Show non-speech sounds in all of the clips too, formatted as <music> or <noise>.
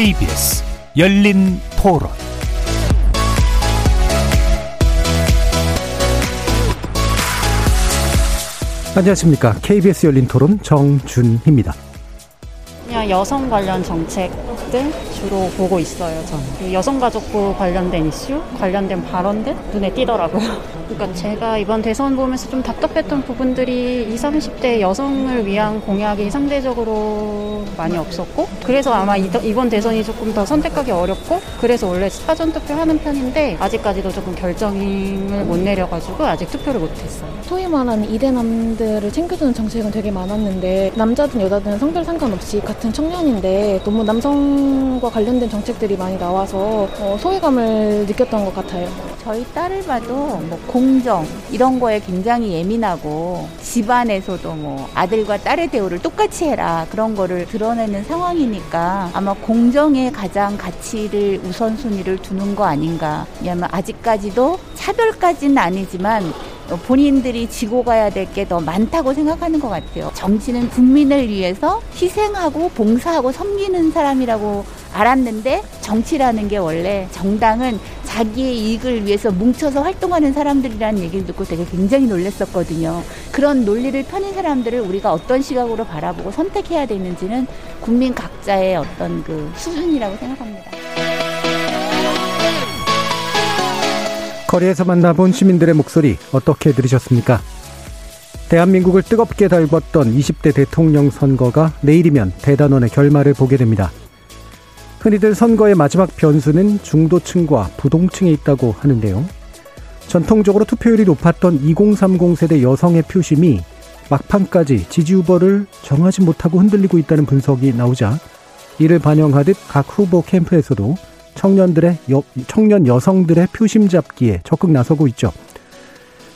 KBS 열린 토론 안녕하십니까. KBS 열린 토론 정준희입니다. 여성 관련 정책들 주로 보고 있어요, 저는. 그 여성가족부 관련된 이슈, 관련된 발언들 눈에 띄더라고요. <laughs> 그러니까 제가 이번 대선 보면서 좀 답답했던 부분들이 20, 30대 여성을 위한 공약이 상대적으로 많이 없었고, 그래서 아마 이번 대선이 조금 더 선택하기 어렵고, 그래서 원래 사전 투표 하는 편인데, 아직까지도 조금 결정을 못 내려가지고, 아직 투표를 못했어요. 소위 말하는 이대남들을 챙겨주는 정책은 되게 많았는데, 남자든 여자든 성별 상관없이 같은 청년인데, 너무 남성과 관련된 정책들이 많이 나와서 어, 소외감을 느꼈던 것 같아요. 저희 딸을 봐도 뭐 공정 이런 거에 굉장히 예민하고 집안에서도 뭐 아들과 딸의 대우를 똑같이 해라 그런 거를 드러내는 상황이니까 아마 공정에 가장 가치를 우선순위를 두는 거 아닌가. 왜냐하면 아직까지도 차별까지는 아니지만 본인들이 지고 가야 될 게 더 많다고 생각하는 것 같아요. 정치는 국민을 위해서 희생하고 봉사하고 섬기는 사람이라고 알았는데 정치라는 게 원래 정당은 자기의 이익을 위해서 뭉쳐서 활동하는 사람들이라는 얘기를 듣고 되게 굉장히 놀랐었거든요. 그런 논리를 펴는 사람들을 우리가 어떤 시각으로 바라보고 선택해야 되는지는 국민 각자의 어떤 그 수준이라고 생각합니다. 거리에서 만나본 시민들의 목소리 어떻게 들으셨습니까? 대한민국을 뜨겁게 달궜던 20대 대통령 선거가 내일이면 대단원의 결말을 보게 됩니다. 흔히들 선거의 마지막 변수는 중도층과 부동층에 있다고 하는데요. 전통적으로 투표율이 높았던 2030 세대 여성의 표심이 막판까지 지지 후보를 정하지 못하고 흔들리고 있다는 분석이 나오자 이를 반영하듯 각 후보 캠프에서도 청년들의 여, 청년 여성들의 표심 잡기에 적극 나서고 있죠.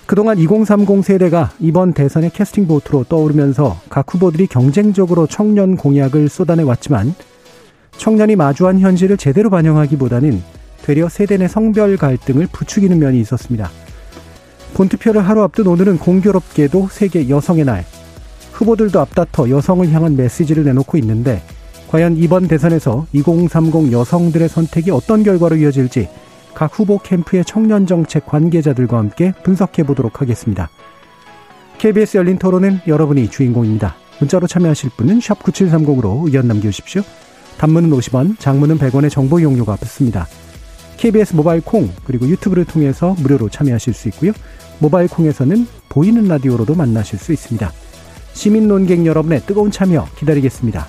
그동안 2030 세대가 이번 대선의 캐스팅 보트로 떠오르면서 각 후보들이 경쟁적으로 청년 공약을 쏟아내 왔지만 청년이 마주한 현실을 제대로 반영하기보다는 되려 세대 내 성별 갈등을 부추기는 면이 있었습니다. 본투표를 하루 앞둔 오늘은 공교롭게도 세계 여성의 날. 후보들도 앞다퉈 여성을 향한 메시지를 내놓고 있는데 과연 이번 대선에서 2030 여성들의 선택이 어떤 결과로 이어질지 각 후보 캠프의 청년 정책 관계자들과 함께 분석해 보도록 하겠습니다. KBS 열린 토론은 여러분이 주인공입니다. 문자로 참여하실 분은 9730으로 의견 남겨주십시오. 단문은 50원, 장문은 100원의 정보 이용료가 붙습니다. KBS 모바일 콩 그리고 유튜브를 통해서 무료로 참여하실 수 있고요. 모바일 콩에서는 보이는 라디오로도 만나실 수 있습니다. 시민 논객 여러분의 뜨거운 참여 기다리겠습니다.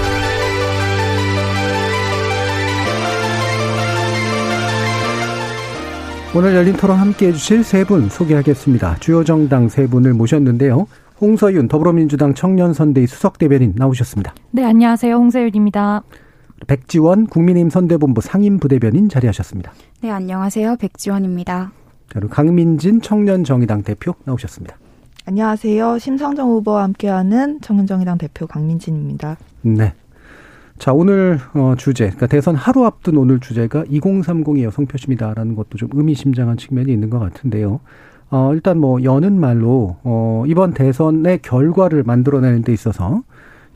오늘 열린 토론 함께 해 주실 세 분 소개하겠습니다. 주요 정당 세 분을 모셨는데요. 홍서윤 더불어민주당 청년선대위 수석대변인 나오셨습니다. 네, 안녕하세요. 홍서윤입니다. 백지원 국민의힘 선대본부 상임부대변인 자리하셨습니다. 네, 안녕하세요. 백지원입니다. 그리고 강민진 청년정의당 대표 나오셨습니다. 안녕하세요. 심상정 후보와 함께하는 청년정의당 대표 강민진입니다. 네. 자, 오늘 어, 주제, 그러니까 대선 하루 앞둔 오늘 주제가 2030의 여성 표심이다라는 것도 좀 의미심장한 측면이 있는 것 같은데요. 어, 일단 뭐 여는 말로 어, 이번 대선의 결과를 만들어내는 데 있어서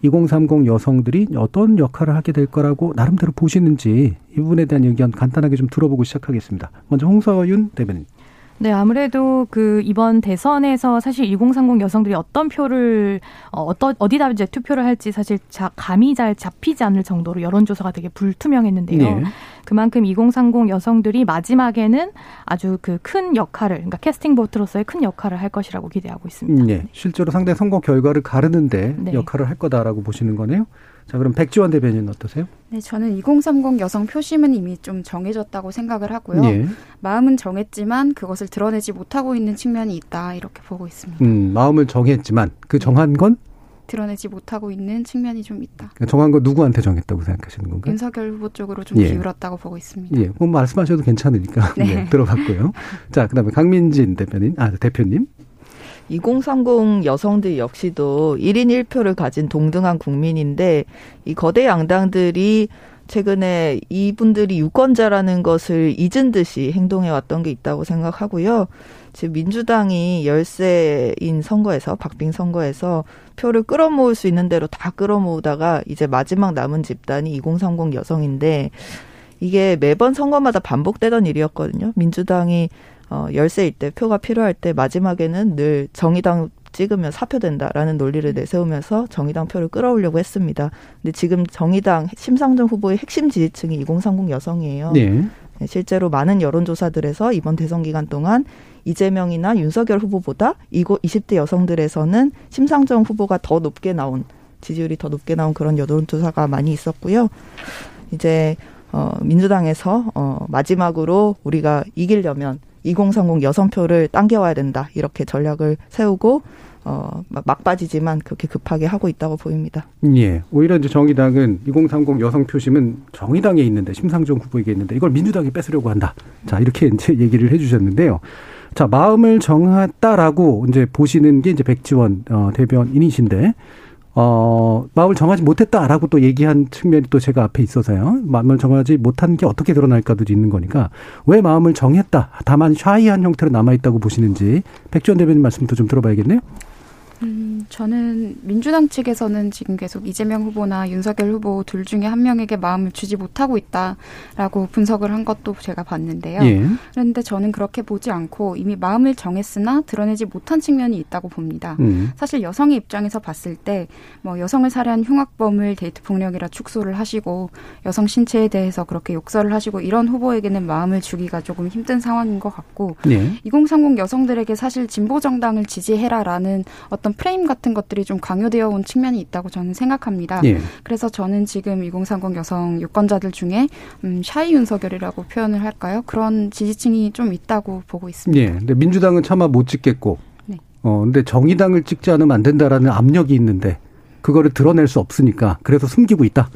2030 여성들이 어떤 역할을 하게 될 거라고 나름대로 보시는지 이 부분에 대한 의견 간단하게 좀 들어보고 시작하겠습니다. 먼저 홍서윤 대변인. 네, 아무래도 그 이번 대선에서 사실 2030 여성들이 어떤 표를 어, 어떤 어디다 이제 투표를 할지 사실 자, 감이 잘 잡히지 않을 정도로 여론조사가 되게 불투명했는데요. 네. 그만큼 2030 여성들이 마지막에는 아주 그 큰 역할을 그러니까 캐스팅 보트로서의 큰 역할을 할 것이라고 기대하고 있습니다. 네, 실제로 상대 선거 결과를 가르는데 네. 역할을 할 거다라고 보시는 거네요. 자, 그럼 백지원 대변인 어떠세요? 네, 저는 2030 여성 표심은 이미 좀 정해졌다고 생각을 하고요. 예. 마음은 정했지만 그것을 드러내지 못하고 있는 측면이 있다 이렇게 보고 있습니다. 음, 마음을 정했지만 그 정한 건 드러내지 못하고 있는 측면이 좀 있다. 그러니까 정한 거 누구한테 정했다고 생각하시는 건가요? 윤석열 후보 쪽으로 좀 예. 기울었다고 보고 있습니다. 예, 뭐 말씀하셔도 괜찮으니까 네. <laughs> 네, 들어봤고요. 자, 그다음에 강민진 대표님, 아 대표님. 2030 여성들 역시도 1인 1표를 가진 동등한 국민인데 이 거대 양당들이 최근에 이분들이 유권자라는 것을 잊은 듯이 행동해 왔던 게 있다고 생각하고요. 지금 민주당이 열세인 선거에서 박빙 선거에서 표를 끌어모을 수 있는 대로 다 끌어모으다가 이제 마지막 남은 집단이 2030 여성인데 이게 매번 선거마다 반복되던 일이었거든요. 민주당이 어 열세일 때 표가 필요할 때 마지막에는 늘 정의당 찍으면 사표된다라는 논리를 내세우면서 정의당 표를 끌어오려고 했습니다. 근데 지금 정의당 심상정 후보의 핵심 지지층이 2030 여성이에요. 네. 네. 실제로 많은 여론조사들에서 이번 대선 기간 동안 이재명이나 윤석열 후보보다 이곳 20대 여성들에서는 심상정 후보가 더 높게 나온 지지율이 더 높게 나온 그런 여론조사가 많이 있었고요. 이제 어 민주당에서 어 마지막으로 우리가 이기려면 2030 여성표를 당겨와야 된다. 이렇게 전략을 세우고 어, 막바지지만 그렇게 급하게 하고 있다고 보입니다. 예. 오히려 이제 정의당은 2030 여성 표심은 정의당에 있는데 심상정 후보에게 있는데 이걸 민주당이 뺏으려고 한다. 자, 이렇게 <laughs> 이제 얘기를 해 주셨는데요. 자, 마음을 정했다라고 이제 보시는 게 이제 백지원 어, 대변인이신데 어, 마음을 정하지 못했다라고 또 얘기한 측면이 또 제가 앞에 있어서요. 마음을 정하지 못한 게 어떻게 드러날까도 있는 거니까 왜 마음을 정했다. 다만 샤이한 형태로 남아있다고 보시는지 백지원 대변인 말씀도 좀 들어봐야겠네요. 음, 저는 민주당 측에서는 지금 계속 이재명 후보나 윤석열 후보 둘 중에 한 명에게 마음을 주지 못하고 있다라고 분석을 한 것도 제가 봤는데요. 예. 그런데 저는 그렇게 보지 않고 이미 마음을 정했으나 드러내지 못한 측면이 있다고 봅니다. 음. 사실 여성의 입장에서 봤을 때 뭐 여성을 살해한 흉악범을 데이트 폭력이라 축소를 하시고 여성 신체에 대해서 그렇게 욕설을 하시고 이런 후보에게는 마음을 주기가 조금 힘든 상황인 것 같고 예. 2030 여성들에게 사실 진보 정당을 지지해라라는 어떤 어떤 프레임 같은 것들이 좀 강요되어 온 측면이 있다고 저는 생각합니다. 예. 그래서 저는 지금 2030 여성 유권자들 중에 음, 샤이 윤석열이라고 표현을 할까요? 그런 지지층이 좀 있다고 보고 있습니다. 예. 근데 민주당은 차마 못 찍겠고, 네. 어, 근데 정의당을 찍지 않으면 안 된다라는 압력이 있는데 그거를 드러낼 수 없으니까 그래서 숨기고 있다.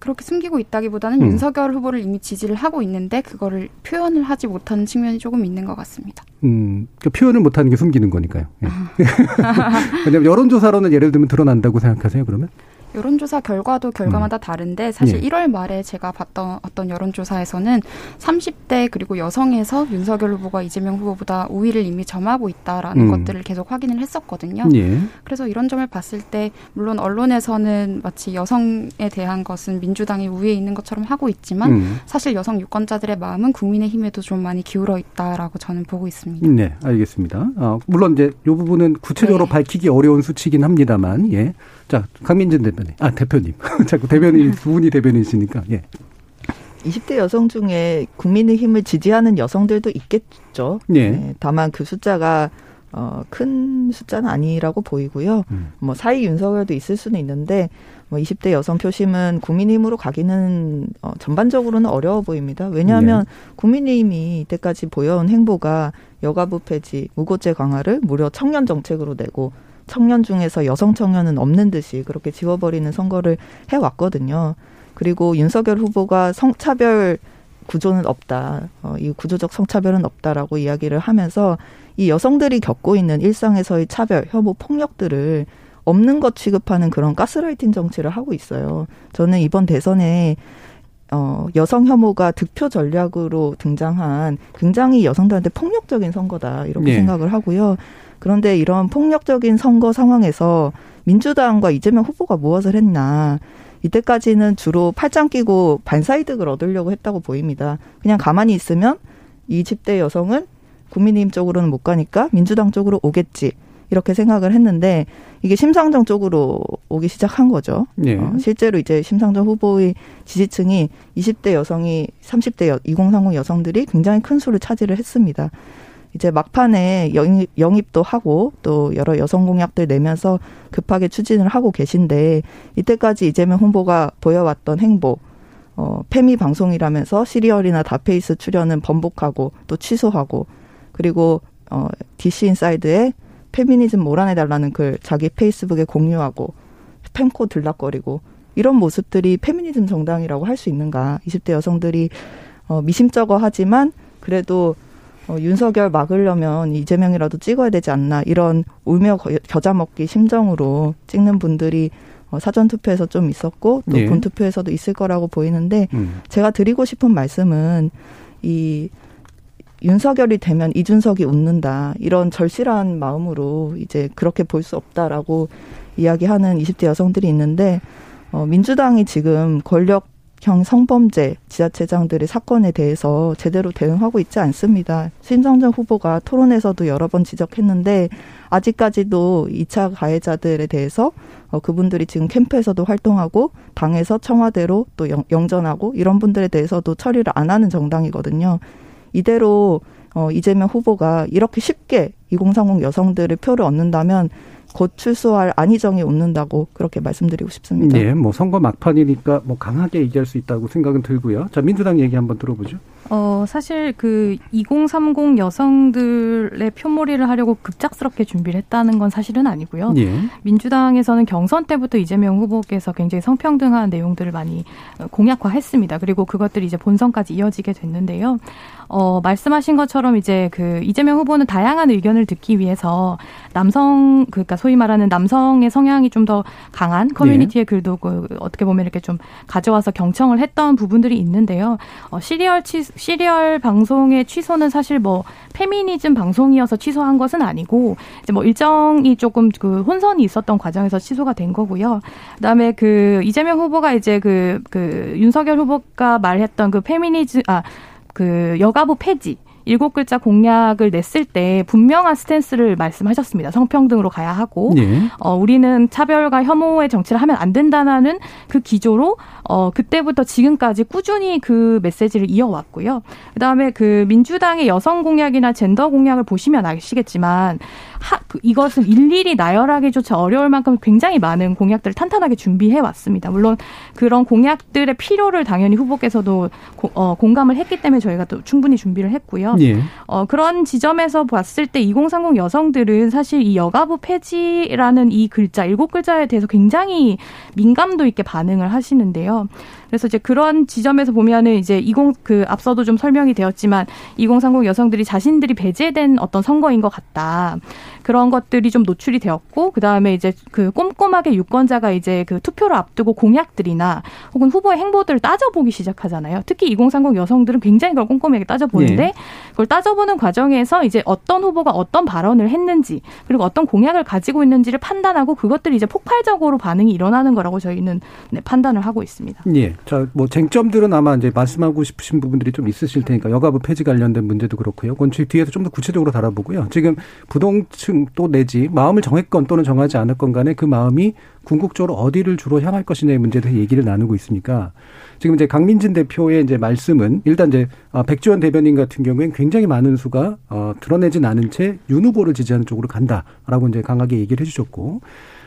그렇게 숨기고 있다기보다는 음. 윤석열 후보를 이미 지지를 하고 있는데 그거를 표현을 하지 못하는 측면이 조금 있는 것 같습니다. 음, 그러니까 표현을 못하는 게 숨기는 거니까요. 예. 아. <laughs> 왜냐하면 여론조사로는 예를 들면 드러난다고 생각하세요. 그러면? 여론조사 결과도 결과마다 음. 다른데 사실 예. 1월 말에 제가 봤던 어떤 여론조사에서는 30대 그리고 여성에서 윤석열 후보가 이재명 후보보다 우위를 이미 점하고 있다라는 음. 것들을 계속 확인을 했었거든요. 예. 그래서 이런 점을 봤을 때 물론 언론에서는 마치 여성에 대한 것은 민주당이 우위에 있는 것처럼 하고 있지만 음. 사실 여성 유권자들의 마음은 국민의힘에도 좀 많이 기울어 있다라고 저는 보고 있습니다. 네, 알겠습니다. 어, 물론 이제 이 부분은 구체적으로 네. 밝히기 어려운 수치긴 합니다만, 예. 자, 강민진 대표님. 아, 대표님. <laughs> 자꾸 대변인, 두 분이 대변인이시니까, 예. 20대 여성 중에 국민의힘을 지지하는 여성들도 있겠죠. 예. 네, 다만 그 숫자가 어, 큰 숫자는 아니라고 보이고요. 음. 뭐 사이 윤석열도 있을 수는 있는데 뭐 20대 여성 표심은 국민의힘으로 가기는 어, 전반적으로는 어려워 보입니다. 왜냐하면 예. 국민의힘이 이때까지 보여온 행보가 여가부 폐지, 무고죄 강화를 무려 청년 정책으로 내고 청년 중에서 여성 청년은 없는 듯이 그렇게 지워버리는 선거를 해왔거든요. 그리고 윤석열 후보가 성차별 구조는 없다. 어, 이 구조적 성차별은 없다라고 이야기를 하면서 이 여성들이 겪고 있는 일상에서의 차별, 혐오, 폭력들을 없는 것 취급하는 그런 가스라이팅 정치를 하고 있어요. 저는 이번 대선에 어, 여성 혐오가 득표 전략으로 등장한 굉장히 여성들한테 폭력적인 선거다 이렇게 네. 생각을 하고요. 그런데 이런 폭력적인 선거 상황에서 민주당과 이재명 후보가 무엇을 했나. 이때까지는 주로 팔짱 끼고 반사이득을 얻으려고 했다고 보입니다. 그냥 가만히 있으면 이 20대 여성은 국민의힘 쪽으로는 못 가니까 민주당 쪽으로 오겠지. 이렇게 생각을 했는데 이게 심상정 쪽으로 오기 시작한 거죠. 네. 어, 실제로 이제 심상정 후보의 지지층이 20대 여성이 30대 2030 여성들이 굉장히 큰 수를 차지를 했습니다. 이제 막판에 영입, 영입도 하고 또 여러 여성 공약들 내면서 급하게 추진을 하고 계신데 이때까지 이재명 후보가 보여왔던 행보 어, 페미 방송이라면서 시리얼이나 닷페이스 출연은 번복하고 또 취소하고 그리고 어, DC 인사이드에 페미니즘 몰아내달라는 글 자기 페이스북에 공유하고 펨코 들락거리고 이런 모습들이 페미니즘 정당이라고 할 수 있는가? 20대 여성들이 어, 미심쩍어 하지만 그래도 어, 윤석열 막으려면 이재명이라도 찍어야 되지 않나 이런 울며 겨자 먹기 심정으로 찍는 분들이 어, 사전 투표에서 좀 있었고 또 네. 본투표에서도 있을 거라고 보이는데 음. 제가 드리고 싶은 말씀은 이 윤석열이 되면 이준석이 웃는다 이런 절실한 마음으로 이제 그렇게 볼 수 없다라고 이야기하는 20대 여성들이 있는데 어, 민주당이 지금 권력 형 성범죄 지자체장들의 사건에 대해서 제대로 대응하고 있지 않습니다. 신정정 후보가 토론에서도 여러 번 지적했는데 아직까지도 2차 가해자들에 대해서 어, 그분들이 지금 캠프에서도 활동하고 당에서 청와대로 또 영, 영전하고 이런 분들에 대해서도 처리를 안 하는 정당이거든요. 이대로 어, 이재명 후보가 이렇게 쉽게 2030 여성들의 표를 얻는다면 곧 출소할 안희정이 웃는다고 그렇게 말씀드리고 싶습니다. 네, 뭐 선거 막판이니까 뭐 강하게 얘기할 수 있다고 생각은 들고요. 자, 민주당 얘기 한번 들어보죠. 어, 사실 그 2030 여성들의 표몰이를 하려고 급작스럽게 준비를 했다는 건 사실은 아니고요. 예. 민주당에서는 경선 때부터 이재명 후보께서 굉장히 성평등한 내용들을 많이 공약화했습니다. 그리고 그것들이 이제 본선까지 이어지게 됐는데요. 어, 말씀하신 것처럼 이제 그 이재명 후보는 다양한 의견을 듣기 위해서 남성 그러니까 소위 말하는 남성의 성향이 좀 더 강한 커뮤니티의 예. 글도 그 어떻게 보면 이렇게 좀 가져와서 경청을 했던 부분들이 있는데요. 어, 시리얼 치, 시리얼 방송의 취소는 사실 뭐 페미니즘 방송이어서 취소한 것은 아니고 이제 뭐 일정이 조금 그 혼선이 있었던 과정에서 취소가 된 거고요. 그다음에 그 이재명 후보가 이제 그, 그 윤석열 후보가 말했던 그 페미니즘 아 그 여가부 폐지 일곱 글자 공약을 냈을 때 분명한 스탠스를 말씀하셨습니다. 성평등으로 가야 하고 네. 어, 우리는 차별과 혐오의 정치를 하면 안 된다는 그 기조로 어, 그때부터 지금까지 꾸준히 그 메시지를 이어왔고요. 그다음에 그 민주당의 여성 공약이나 젠더 공약을 보시면 아시겠지만 하, 그 이것은 일일이 나열하기조차 어려울 만큼 굉장히 많은 공약들을 탄탄하게 준비해 왔습니다. 물론 그런 공약들의 필요를 당연히 후보께서도 고, 어, 공감을 했기 때문에 저희가 또 충분히 준비를 했고요. 예. 어, 그런 지점에서 봤을 때 2030 여성들은 사실 이 여가부 폐지라는 이 글자 일곱 글자에 대해서 굉장히 민감도 있게 반응을 하시는데요. 그래서 이제 그런 지점에서 보면은 이제 20 그 앞서도 좀 설명이 되었지만 2030 여성들이 자신들이 배제된 어떤 선거인 것 같다. 그런 것들이 좀 노출이 되었고 그다음에 이제 그 꼼꼼하게 유권자가 이제 그 투표를 앞두고 공약들이나 혹은 후보의 행보들을 따져보기 시작하잖아요. 특히 2030 여성들은 굉장히 그걸 꼼꼼하게 따져보는데 네. 그걸 따져보는 과정에서 이제 어떤 후보가 어떤 발언을 했는지 그리고 어떤 공약을 가지고 있는지를 판단하고 그것들이 이제 폭발적으로 반응이 일어나는 거라고 저희는 네, 판단을 하고 있습니다. 예. 자, 뭐 쟁점들은 아마 이제 말씀하고 싶으신 부분들이 좀 있으실 테니까 여가부 폐지 관련된 문제도 그렇고요. 그건 뒤에서 좀 더 구체적으로 다뤄보고요. 지금 부동층 또 내지 마음을 정했건 또는 정하지 않았건 간에 그 마음이 궁극적으로 어디를 주로 향할 것이냐의 문제에 대해서 얘기를 나누고 있으니까 지금 이제 강민진 대표의 이제 말씀은 일단 이제 아, 백지원 대변인 같은 경우에는 굉장히 많은 수가 어 드러내진 않은 채 윤 후보를 지지하는 쪽으로 간다라고 이제 강하게 얘기를 해주셨고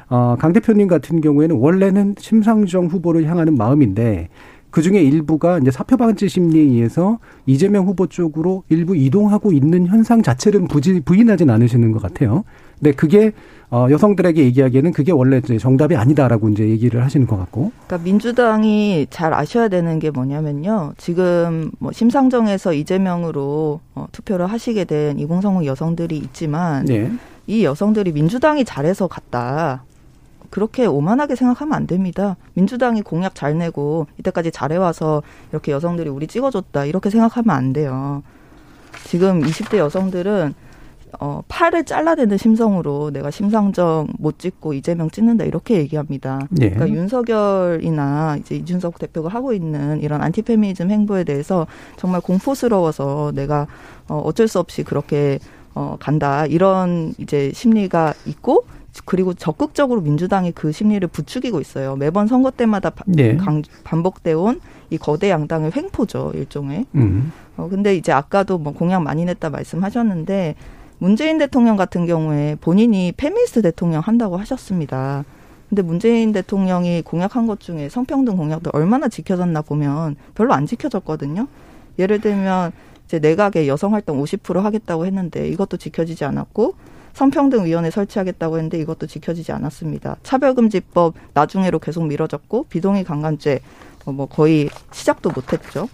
어, 강 대표님 같은 경우에는 원래는 심상정 후보를 향하는 마음인데 그 중에 일부가 이제 사표 방지 심리에 의해서 이재명 후보 쪽으로 일부 이동하고 있는 현상 자체를 부지, 부인하진 않으시는 것 같아요. 근데 그게 어, 여성들에게 얘기하기에는 그게 원래 이제 정답이 아니다라고 이제 얘기를 하시는 것 같고. 그러니까 민주당이 잘 아셔야 되는 게 뭐냐면요. 지금 뭐 심상정에서 이재명으로 어, 투표를 하시게 된 2030 여성들이 있지만 네. 이 여성들이 민주당이 잘해서 갔다. 그렇게 오만하게 생각하면 안 됩니다. 민주당이 공약 잘 내고 이때까지 잘해와서 이렇게 여성들이 우리 찍어줬다 이렇게 생각하면 안 돼요. 지금 20대 여성들은 어, 팔을 잘라대는 심성으로 내가 심상정 못 찍고 이재명 찍는다 이렇게 얘기합니다. 네. 그러니까 윤석열이나 이제 이준석 대표가 하고 있는 이런 안티페미니즘 행보에 대해서 정말 공포스러워서 내가 어, 어쩔 수 없이 그렇게 어, 간다 이런 이제 심리가 있고 그리고 적극적으로 민주당이 그 심리를 부추기고 있어요. 매번 선거 때마다 네. 반복돼 온 이 거대 양당의 횡포죠, 일종의. 음. 어, 근데 이제 아까도 뭐 공약 많이 냈다 말씀하셨는데 문재인 대통령 같은 경우에 본인이 페미니스트 대통령 한다고 하셨습니다. 근데 문재인 대통령이 공약한 것 중에 성평등 공약도 얼마나 지켜졌나 보면 별로 안 지켜졌거든요. 예를 들면 이제 내각의 여성 활동 50% 하겠다고 했는데 이것도 지켜지지 않았고 성평등위원회 설치하겠다고 했는데 이것도 지켜지지 않았습니다. 차별금지법 나중에로 계속 미뤄졌고 비동의 강간죄 어, 뭐 거의 시작도 못했죠.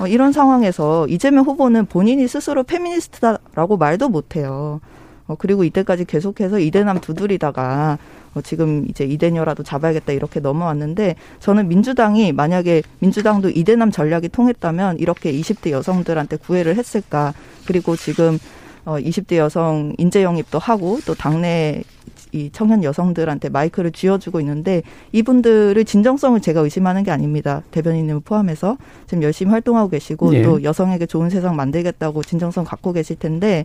어, 이런 상황에서 이재명 후보는 본인이 스스로 페미니스트다라고 말도 못해요. 어, 그리고 이때까지 계속해서 이대남 두드리다가 어, 지금 이제 이대녀라도 잡아야겠다 이렇게 넘어왔는데 저는 민주당이 만약에 민주당도 이대남 전략이 통했다면 이렇게 20대 여성들한테 구애를 했을까 그리고 지금 어 20대 여성 인재 영입도 하고 또 당내 이 청년 여성들한테 마이크를 쥐어주고 있는데 이분들의 진정성을 제가 의심하는 게 아닙니다. 대변인을 포함해서 지금 열심히 활동하고 계시고 네. 또 여성에게 좋은 세상 만들겠다고 진정성 갖고 계실 텐데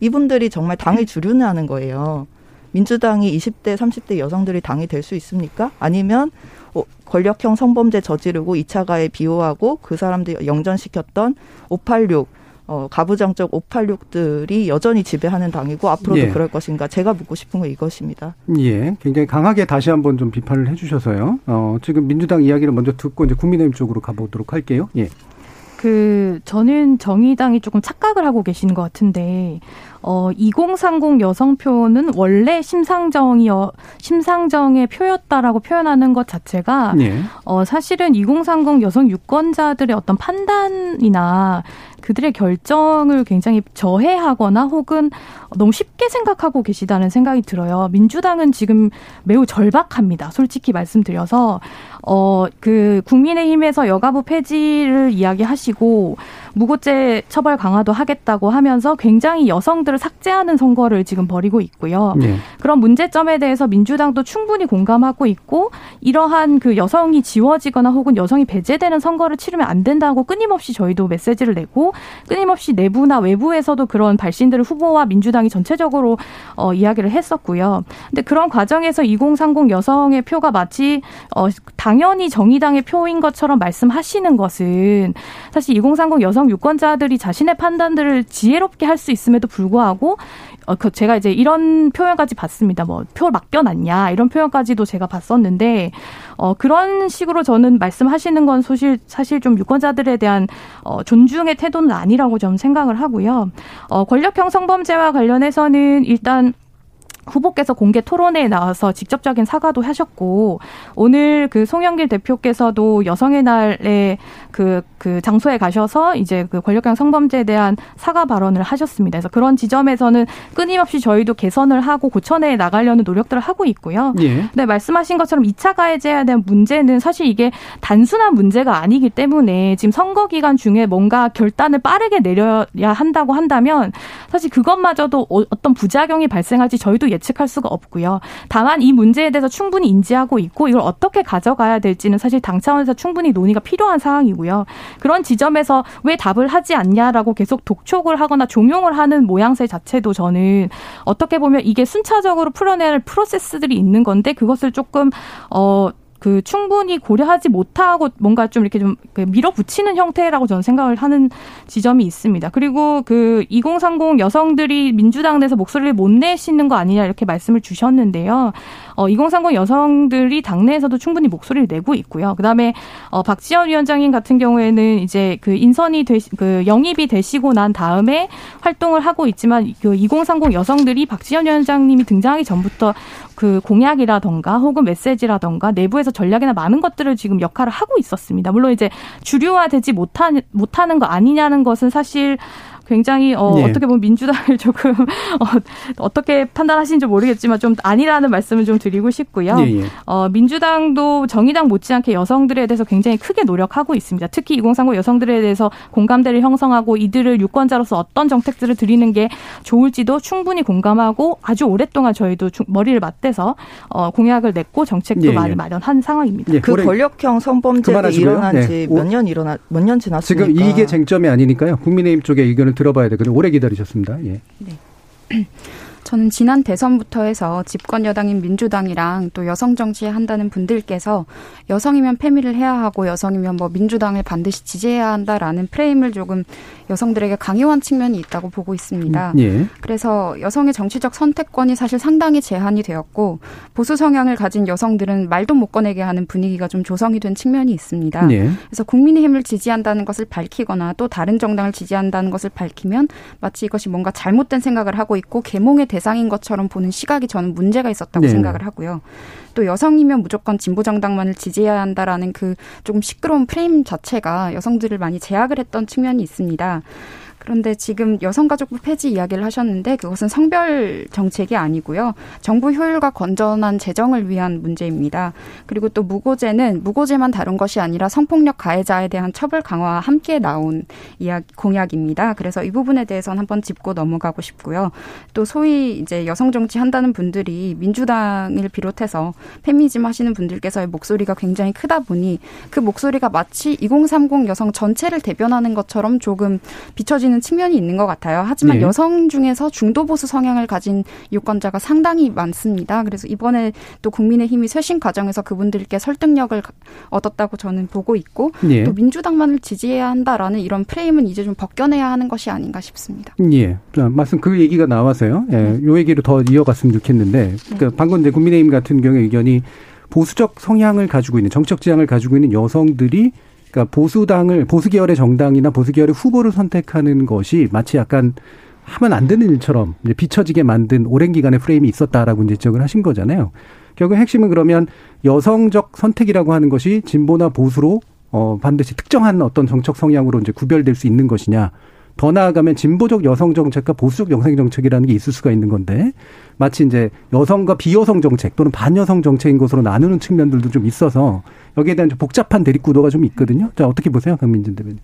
이분들이 정말 당의 주류는 하는 거예요. 민주당이 20대, 30대 여성들이 당이 될 수 있습니까? 아니면 어, 권력형 성범죄 저지르고 2차 가해 비호하고 그 사람들 영전시켰던 586 어, 가부장적 586들이 여전히 지배하는 당이고 앞으로도 예. 그럴 것인가 제가 묻고 싶은 건 이것입니다. 예, 굉장히 강하게 다시 한번 좀 비판을 해주셔서요. 어, 지금 민주당 이야기를 먼저 듣고 이제 국민의힘 쪽으로 가보도록 할게요. 예. 그 저는 정의당이 조금 착각을 하고 계시는 것 같은데 어 2030 여성표는 원래 심상정이어 심상정의 표였다라고 표현하는 것 자체가 네. 어 사실은 2030 여성 유권자들의 어떤 판단이나 그들의 결정을 굉장히 저해하거나 혹은 너무 쉽게 생각하고 계시다는 생각이 들어요. 민주당은 지금 매우 절박합니다. 솔직히 말씀드려서 어 그 국민의힘에서 여가부 폐지를 이야기하시고 무고죄 처벌 강화도 하겠다고 하면서 굉장히 여성들을 삭제하는 선거를 지금 벌이고 있고요. 네. 그런 문제점에 대해서 민주당도 충분히 공감하고 있고 이러한 그 여성이 지워지거나 혹은 여성이 배제되는 선거를 치르면 안 된다고 끊임없이 저희도 메시지를 내고 끊임없이 내부나 외부에서도 그런 발신들을 후보와 민주당이 전체적으로 어, 이야기를 했었고요. 근데 그런 과정에서 2030 여성의 표가 마치 어, 당연히 정의당의 표인 것처럼 말씀하시는 것은 사실 2030 여성 유권자들이 자신의 판단들을 지혜롭게 할 수 있음에도 불구하고 어, 그 제가 이제 이런 표현까지 봤습니다. 뭐, 표 맡겨놨냐, 이런 표현까지도 제가 봤었는데, 어, 그런 식으로 저는 말씀하시는 건 사실, 사실 좀 유권자들에 대한, 어, 존중의 태도는 아니라고 좀 생각을 하고요. 어, 권력형 성범죄와 관련해서는 일단, 후보께서 공개 토론회에 나와서 직접적인 사과도 하셨고 오늘 그 송영길 대표께서도 여성의 날에 그, 그 장소에 가셔서 이제 그 권력형 성범죄에 대한 사과 발언을 하셨습니다. 그래서 그런 지점에서는 끊임없이 저희도 개선을 하고 고쳐내 나가려는 노력들을 하고 있고요. 예. 네, 말씀하신 것처럼 2차 가해제에 대한 문제는 사실 이게 단순한 문제가 아니기 때문에 지금 선거 기간 중에 뭔가 결단을 빠르게 내려야 한다고 한다면 사실 그것마저도 어, 어떤 부작용이 발생할지 저희도 예측할 수가 없고요. 다만 이 문제에 대해서 충분히 인지하고 있고 이걸 어떻게 가져가야 될지는 사실 당 차원에서 충분히 논의가 필요한 상황이고요. 그런 지점에서 왜 답을 하지 않냐라고 계속 독촉을 하거나 종용을 하는 모양새 자체도 저는 어떻게 보면 이게 순차적으로 할 프로세스들이 있는 건데 그것을 조금 어 그 충분히 고려하지 못하고 뭔가 좀 이렇게 좀그 밀어붙이는 형태라고 저는 생각을 하는 지점이 있습니다. 그리고 그 2030 여성들이 민주당 내에서 목소리를 못 내시는 거 아니냐 이렇게 말씀을 주셨는데요. 어, 2030 여성들이 당내에서도 충분히 목소리를 내고 있고요. 그다음에 어, 박지원 위원장님 같은 경우에는 이제 그 인선이 되시, 그 영입이 되시고 난 다음에 활동을 하고 있지만 그 2030 여성들이 박지원 위원장님이 등장하기 전부터 그 공약이라던가 혹은 메시지라던가 내부에서 전략이나 많은 것들을 지금 역할을 하고 있었습니다. 물론 이제 주류화되지 못한 못하는 거 아니냐는 것은 사실 굉장히 어, 예. 어떻게 보면 민주당을 <laughs> 조금 어, 떻게 판단하시는지 모르겠지만 좀 아니라는 말씀을 좀 드리고 싶고요. 예, 예. 어, 민주당도 정의당 못지않게 여성들에 대해서 굉장히 크게 노력하고 있습니다. 특히 2030 여성들에 대해서 공감대를 형성하고 이들을 유권자로서 어떤 정책들을 드리는 게 좋을지도 충분히 공감하고 아주 오랫동안 저희도 머리를 맞대서 어, 공약을 냈고 정책도 예, 예. 많이 마련한 상황입니다. 예, 그 권력형 성범죄가 일어난 지 몇년 일어나 몇 년 지났습니까? 지금 이게 쟁점이 아니니까요. 국민의힘 쪽의 의견을 들어봐야 되거든요. 오래 기다리셨습니다. 예. 네. <clears throat> 저는 지난 대선부터 해서 집권 여당인 민주당이랑 또 여성 정치에 한다는 분들께서 여성이면 패밀을 해야 하고 여성이면 뭐 민주당을 반드시 지지해야 한다라는 프레임을 조금 여성들에게 강요한 측면이 있다고 보고 있습니다. 음, 예. 그래서 여성의 정치적 선택권이 사실 상당히 제한이 되었고 보수 성향을 가진 여성들은 말도 못 꺼내게 하는 분위기가 좀 조성이 된 측면이 있습니다. 예. 그래서 국민의힘을 지지한다는 것을 밝히거나 또 다른 정당을 지지한다는 것을 밝히면 마치 이것이 뭔가 잘못된 생각을 하고 있고 계몽의 대 대상인 것처럼 보는 시각이 저는 문제가 있었다고 네. 생각을 하고요. 또 여성이면 무조건 진보 정당만을 지지해야 한다라는 그 조금 시끄러운 프레임 자체가 여성들을 많이 제약을 했던 측면이 있습니다. 그런데 지금 여성가족부 폐지 이야기를 하셨는데 그것은 성별 정책이 아니고요. 정부 효율과 건전한 재정을 위한 문제입니다. 그리고 또 무고죄는 무고죄만 다룬 것이 아니라 성폭력 가해자에 대한 처벌 강화와 함께 나온 이야기 공약입니다. 그래서 이 부분에 대해서는 한번 짚고 넘어가고 싶고요. 또 소위 이제 여성 정치 한다는 분들이 민주당을 비롯해서 페미니즘 하시는 분들께서의 목소리가 굉장히 크다 보니 그 목소리가 마치 2030 여성 전체를 대변하는 것처럼 조금 비춰지는 보이는 측면이 있는 것 같아요. 하지만 네. 여성 중에서 중도 보수 성향을 가진 유권자가 상당히 많습니다. 그래서 이번에 또 국민의힘이 쇄신 과정에서 그분들께 설득력을 얻었다고 저는 보고 있고 네. 또 민주당만을 지지해야 한다라는 이런 프레임은 이제 좀 벗겨내야 하는 것이 아닌가 싶습니다. 예, 말씀 그 얘기가 나와서요. 예, 네. 요 얘기를 더 이어갔으면 좋겠는데 그 방금 이제 국민의힘 같은 경우에 의견이 보수적 성향을 가지고 있는 정책 지향을 가지고 있는 여성들이 그러니까 보수당을 보수 계열의 정당이나 보수 계열의 후보를 선택하는 것이 마치 약간 하면 안 되는 일처럼 이제 비춰지게 만든 오랜 기간의 프레임이 있었다라고 이제 지적을 하신 거잖아요. 결국 핵심은 그러면 여성적 선택이라고 하는 것이 진보나 보수로 어 반드시 특정한 어떤 정책 성향으로 이제 구별될 수 있는 것이냐. 더 나아가면 진보적 여성 정책과 보수적 여성 정책이라는 게 있을 수가 있는 건데 마치 이제 여성과 비여성 정책 또는 반여성 정책인 것으로 나누는 측면들도 좀 있어서 여기에 대한 좀 복잡한 대립 구도가 좀 있거든요. 자 어떻게 보세요, 강민진 대변인?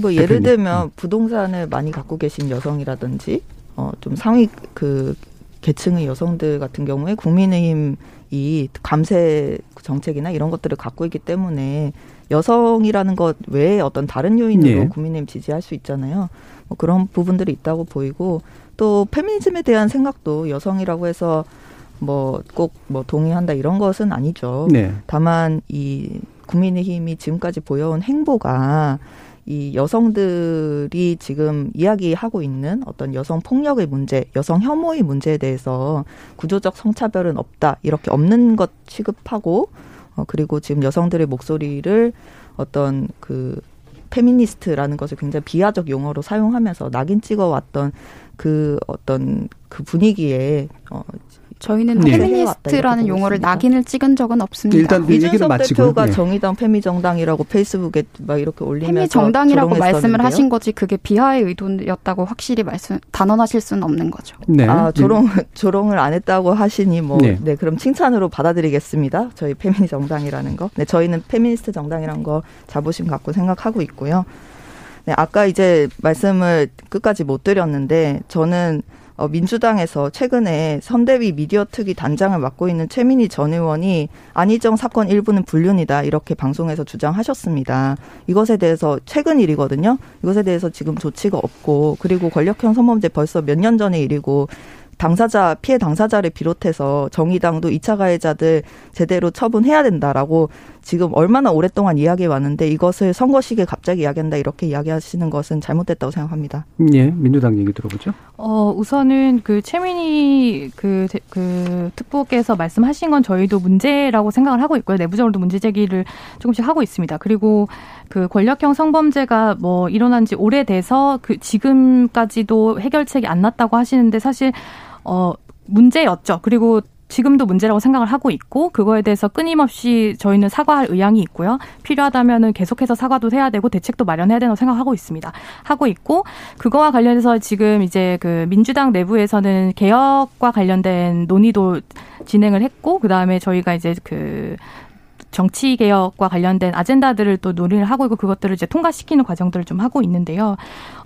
뭐 예를 들면 부동산을 많이 갖고 계신 여성이라든지 어 좀 상위 그 계층의 여성들 같은 경우에 국민의힘이 감세 정책이나 이런 것들을 갖고 있기 때문에 여성이라는 것 외에 어떤 다른 요인으로 네. 국민의힘 지지할 수 있잖아요. 뭐 그런 부분들이 있다고 보이고 또 페미니즘에 대한 생각도 여성이라고 해서 뭐 꼭뭐 뭐 동의한다 이런 것은 아니죠. 네. 다만 이 국민의힘이 지금까지 보여온 행보가 이 여성들이 지금 이야기하고 있는 어떤 여성 폭력의 문제, 여성 혐오의 문제에 대해서 구조적 성차별은 없다 이렇게 없는 것 취급하고 어 그리고 지금 여성들의 목소리를 어떤 그 페미니스트라는 것을 굉장히 비하적 용어로 사용하면서 낙인 찍어 왔던 그 어떤 그 분위기에 어 저희는 네. 페미니스트라는 용어를 낙인을 찍은 적은 없습니다. 일단 이준석 대표가 네. 정의당 페미정당이라고 페이스북에 막 이렇게 올리면서 페미정당이라고 말씀을 하신 거지 그게 비하의 의도였다고 확실히 말씀 단언하실 수는 없는 거죠. 네. 아 조롱 조롱을 안 했다고 하시니 뭐네 네, 그럼 칭찬으로 받아들이겠습니다. 저희 페미정당이라는 거. 네 저희는 페미니스트 정당이란 거 자부심 갖고 생각하고 있고요. 네 아까 이제 말씀을 끝까지 못 드렸는데 저는 어, 민주당에서 최근에 선대위 미디어 특위 단장을 맡고 있는 최민희 전 의원이 안희정 사건 일부는 불륜이다 이렇게 방송에서 주장하셨습니다. 이것에 대해서 최근 일이거든요. 이것에 대해서 지금 조치가 없고 그리고 권력형 성범죄 벌써 몇 년 전의 일이고 당사자 피해 당사자를 비롯해서 정의당도 2차 가해자들 제대로 처분해야 된다라고 지금 얼마나 오랫동안 이야기해 왔는데 이것을 선거 시기에 갑자기 이야기한다 이렇게 이야기하시는 것은 잘못됐다고 생각합니다. 예, 민주당 얘기 들어보죠. 어, 우선은 그 최민희 그, 그 특보께서 말씀하신 건 저희도 문제라고 생각을 하고 있고요. 내부적으로도 문제 제기를 조금씩 하고 있습니다. 그리고 그 권력형 성범죄가 뭐 일어난 지 오래돼서 그 지금까지도 해결책이 안 났다고 하시는데 사실 어 문제였죠. 그리고 지금도 문제라고 생각을 하고 있고 그거에 대해서 끊임없이 저희는 사과할 의향이 있고요. 필요하다면은 계속해서 사과도 해야 되고 대책도 마련해야 된다고 생각하고 있습니다. 하고 있고 그거와 관련해서 지금 이제 그 민주당 내부에서는 개혁과 관련된 논의도 진행을 했고 그다음에 저희가 이제 그 정치 개혁과 관련된 아젠다들을 또 논의를 하고 있고 그것들을 이제 통과시키는 과정들을 좀 하고 있는데요.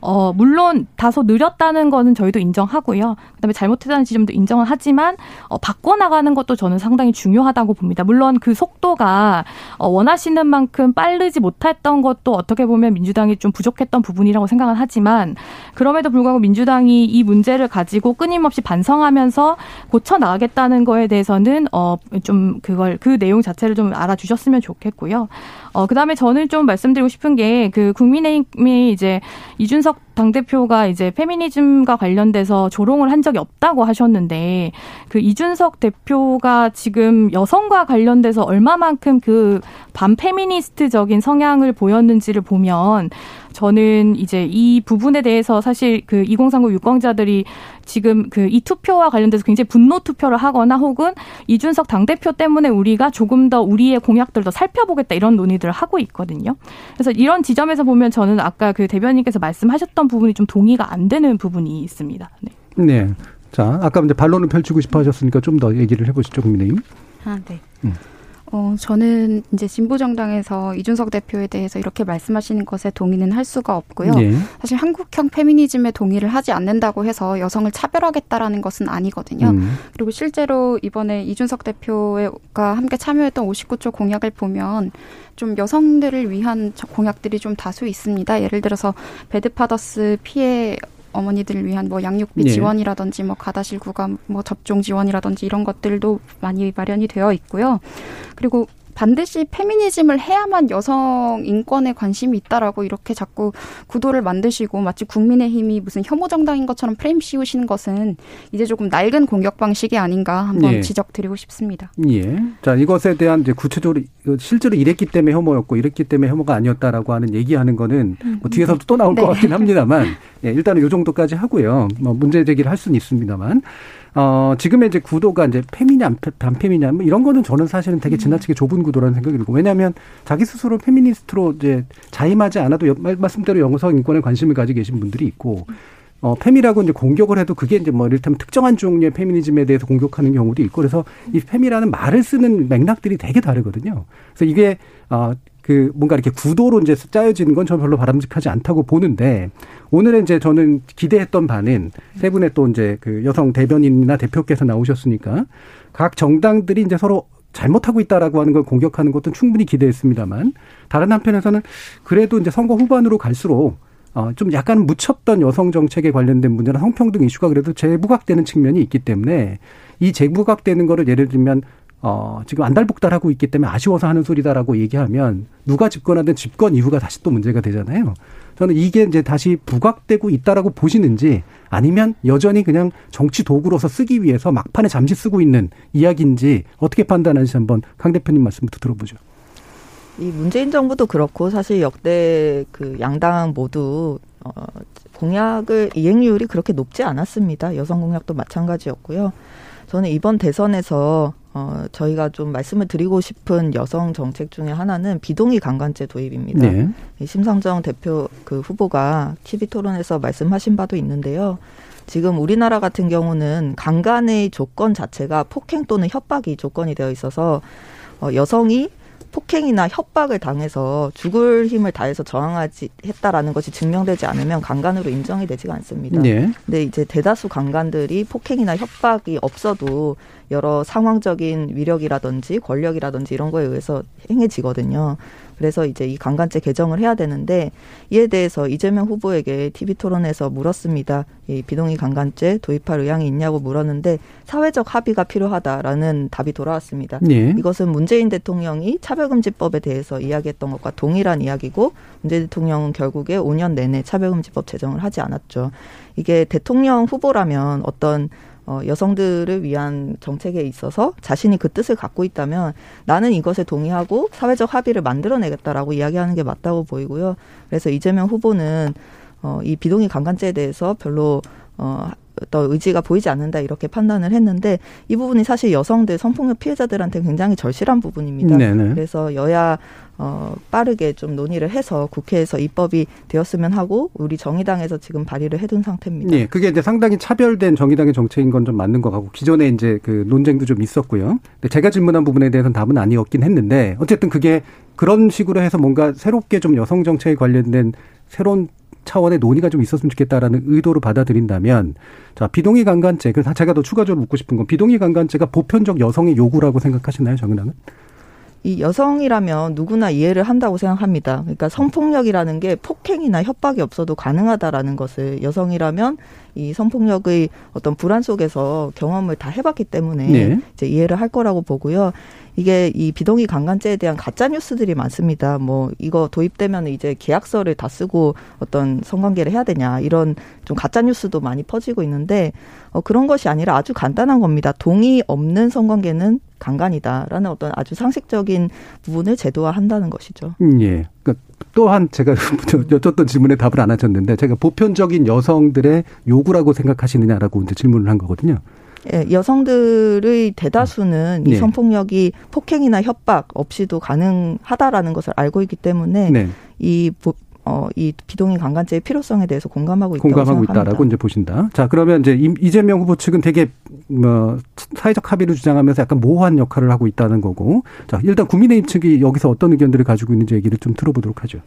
어, 물론 다소 느렸다는 거는 저희도 인정하고요. 그다음에 잘못했다는 지점도 인정을 하지만 어, 바꿔 나가는 것도 저는 상당히 중요하다고 봅니다. 물론 그 속도가 어, 원하시는 만큼 빠르지 못했던 것도 어떻게 보면 민주당이 좀 부족했던 부분이라고 생각을 하지만 그럼에도 불구하고 민주당이 이 문제를 가지고 끊임없이 반성하면서 고쳐 나가겠다는 거에 대해서는 어, 좀 그걸 그 내용 자체를 좀 알아 주셨으면 좋겠고요. 어, 그 다음에 저는 좀 말씀드리고 싶은 게 그 국민의힘이 이제 이준석 당대표가 이제 페미니즘과 관련돼서 조롱을 한 적이 없다고 하셨는데 그 이준석 대표가 지금 여성과 관련돼서 얼마만큼 그 반페미니스트적인 성향을 보였는지를 보면 저는 이제 이 부분에 대해서 사실 그 2030 유권자들이 지금 그 이 투표와 관련돼서 굉장히 분노 투표를 하거나 혹은 이준석 당대표 때문에 우리가 조금 더 우리의 공약들 더 살펴보겠다 이런 논의들을 하고 있거든요. 그래서 이런 지점에서 보면 저는 아까 그 대변인께서 말씀하셨던 부분이 좀 동의가 안 되는 부분이 있습니다. 네. 네. 자, 아까 이제 반론을 펼치고 싶어 하셨으니까 좀 더 얘기를 해보시죠, 국민의힘. 아, 네. 음. 어, 저는 이제 진보정당에서 이준석 대표에 대해서 이렇게 말씀하시는 것에 동의는 할 수가 없고요. 네. 사실 한국형 페미니즘에 동의를 하지 않는다고 해서 여성을 차별하겠다라는 것은 아니거든요. 음. 그리고 실제로 이번에 이준석 대표가 함께 참여했던 59조 공약을 보면 좀 여성들을 위한 공약들이 좀 다수 있습니다. 예를 들어서 배드파더스 피해 어머니들을 위한 뭐 양육비 네. 지원이라든지 뭐 가다실 구간 뭐 접종 지원이라든지 이런 것들도 많이 마련이 되어 있고요. 그리고 반드시 페미니즘을 해야만 여성 인권에 관심이 있다라고 이렇게 자꾸 구도를 만드시고 마치 국민의힘이 무슨 혐오 정당인 것처럼 프레임 씌우시는 것은 이제 조금 낡은 공격 방식이 아닌가 한번 예. 지적드리고 싶습니다. 예. 자 이것에 대한 이제 구체적으로 실제로 이랬기 때문에 혐오였고 이랬기 때문에 혐오가 아니었다라고 하는 얘기하는 거는 뭐 음. 뒤에서도 또 나올 네. 것 같긴 합니다만 예, 일단은 요 정도까지 하고요. 뭐 문제 제기를 할 수는 있습니다만 어, 지금의 이제 구도가 이제 페미냐, 반페미냐, 뭐 이런 거는 저는 사실은 되게 음. 지나치게 좁은 구도라는 생각이 들고, 왜냐하면 자기 스스로 페미니스트로 이제 자임하지 않아도 말씀대로 영성 인권에 관심을 가지고 계신 분들이 있고, 어, 페미라고 이제 공격을 해도 그게 이제 뭐 이를테면 특정한 종류의 페미니즘에 대해서 공격하는 경우도 있고, 그래서 이 페미라는 말을 쓰는 맥락들이 되게 다르거든요. 그래서 이게, 어, 그 뭔가 이렇게 구도로 이제 짜여지는 건 저는 별로 바람직하지 않다고 보는데 오늘은 이제 저는 기대했던 바는 세 분의 또 이제 그 여성 대변인이나 대표께서 나오셨으니까 각 정당들이 이제 서로 잘못하고 있다라고 하는 걸 공격하는 것도 충분히 기대했습니다만 다른 한편에서는 그래도 이제 선거 후반으로 갈수록 어, 좀 약간 묻혔던 여성 정책에 관련된 문제나 성평등 이슈가 그래도 재부각되는 측면이 있기 때문에 이 재부각되는 거를 예를 들면 어, 지금 안달복달하고 있기 때문에 아쉬워서 하는 소리다라고 얘기하면 누가 집권하든 집권 이후가 다시 또 문제가 되잖아요. 저는 이게 이제 다시 부각되고 있다라고 보시는지 아니면 여전히 그냥 정치 도구로서 쓰기 위해서 막판에 잠시 쓰고 있는 이야기인지 어떻게 판단하는지 한번 강 대표님 말씀부터 들어보죠. 이 문재인 정부도 그렇고 사실 역대 그 양당 모두 어 공약을 이행률이 그렇게 높지 않았습니다. 여성 공약도 마찬가지였고요. 저는 이번 대선에서 어, 저희가 좀 말씀을 드리고 싶은 여성 정책 중에 하나는 비동의 강간죄 도입입니다. 네. 심상정 대표 그 후보가 TV 토론에서 말씀하신 바도 있는데요. 지금 우리나라 같은 경우는 강간의 조건 자체가 폭행 또는 협박이 조건이 되어 있어서 어, 여성이 폭행이나 협박을 당해서 죽을 힘을 다해서 저항하지 했다라는 것이 증명되지 않으면 강간으로 인정이 되지가 않습니다. 네. 근데 이제 대다수 강간들이 폭행이나 협박이 없어도 여러 상황적인 위력이라든지 권력이라든지 이런 거에 의해서 행해지거든요. 그래서 이제 이 강간죄 개정을 해야 되는데 이에 대해서 이재명 후보에게 TV 토론에서 물었습니다. 이 비동의 강간죄 도입할 의향이 있냐고 물었는데 사회적 합의가 필요하다라는 답이 돌아왔습니다. 네. 이것은 문재인 대통령이 차별금지법에 대해서 이야기했던 것과 동일한 이야기고 문재인 대통령은 결국에 5년 내내 차별금지법 제정을 하지 않았죠. 이게 대통령 후보라면 어떤 어, 여성들을 위한 정책에 있어서 자신이 그 뜻을 갖고 있다면 나는 이것에 동의하고 사회적 합의를 만들어내겠다라고 이야기하는 게 맞다고 보이고요. 그래서 이재명 후보는 어, 이 비동의 강간죄에 대해서 별로 어, 더 의지가 보이지 않는다 이렇게 판단을 했는데 이 부분이 사실 여성들 성폭력 피해자들한테 굉장히 절실한 부분입니다. 네네. 그래서 여야 어, 빠르게 좀 논의를 해서 국회에서 입법이 되었으면 하고 우리 정의당에서 지금 발의를 해둔 상태입니다. 네, 그게 이제 상당히 차별된 정의당의 정책인 건 좀 맞는 것 같고 기존에 이제 그 논쟁도 좀 있었고요. 근데 제가 질문한 부분에 대해서는 답은 아니었긴 했는데 어쨌든 그게 그런 식으로 해서 뭔가 새롭게 좀 여성 정책에 관련된 새로운 차원의 논의가 좀 있었으면 좋겠다라는 의도로 받아들인다면 자 비동의 강간죄 그래서 제가 더 추가적으로 묻고 싶은 건 비동의 강간죄가 보편적 여성의 요구라고 생각하시나요 정은아는? 이 여성이라면 누구나 이해를 한다고 생각합니다. 그러니까 성폭력이라는 게 폭행이나 협박이 없어도 가능하다라는 것을 여성이라면 이 성폭력의 어떤 불안 속에서 경험을 다 해봤기 때문에 네. 이제 이해를 할 거라고 보고요. 이게 이 비동의 강간죄에 대한 가짜 뉴스들이 많습니다. 뭐 이거 도입되면 이제 계약서를 다 쓰고 어떤 성관계를 해야 되냐 이런 좀 가짜 뉴스도 많이 퍼지고 있는데 어 그런 것이 아니라 아주 간단한 겁니다. 동의 없는 성관계는 강간이다라는 어떤 아주 상식적인 부분을 제도화한다는 것이죠. 음, 예. 그러니까 또한 제가 <laughs> 여쭙던 질문에 답을 안 하셨는데 제가 보편적인 여성들의 요구라고 생각하시느냐라고 이제 질문을 한 거거든요. 예, 여성들의 대다수는 네. 이 성폭력이 폭행이나 협박 없이도 가능하다라는 것을 알고 있기 때문에 네. 이 어, 이 비동의 강간죄의 필요성에 대해서 공감하고 있다고 공감하고 생각합니다. 있다라고 이제 보신다. 자, 그러면 이제 이재명 후보 측은 되게 뭐 사회적 합의를 주장하면서 약간 모호한 역할을 하고 있다는 거고. 자, 일단 국민의힘 측이 여기서 어떤 의견들을 가지고 있는지 얘기를 좀 들어보도록 하죠.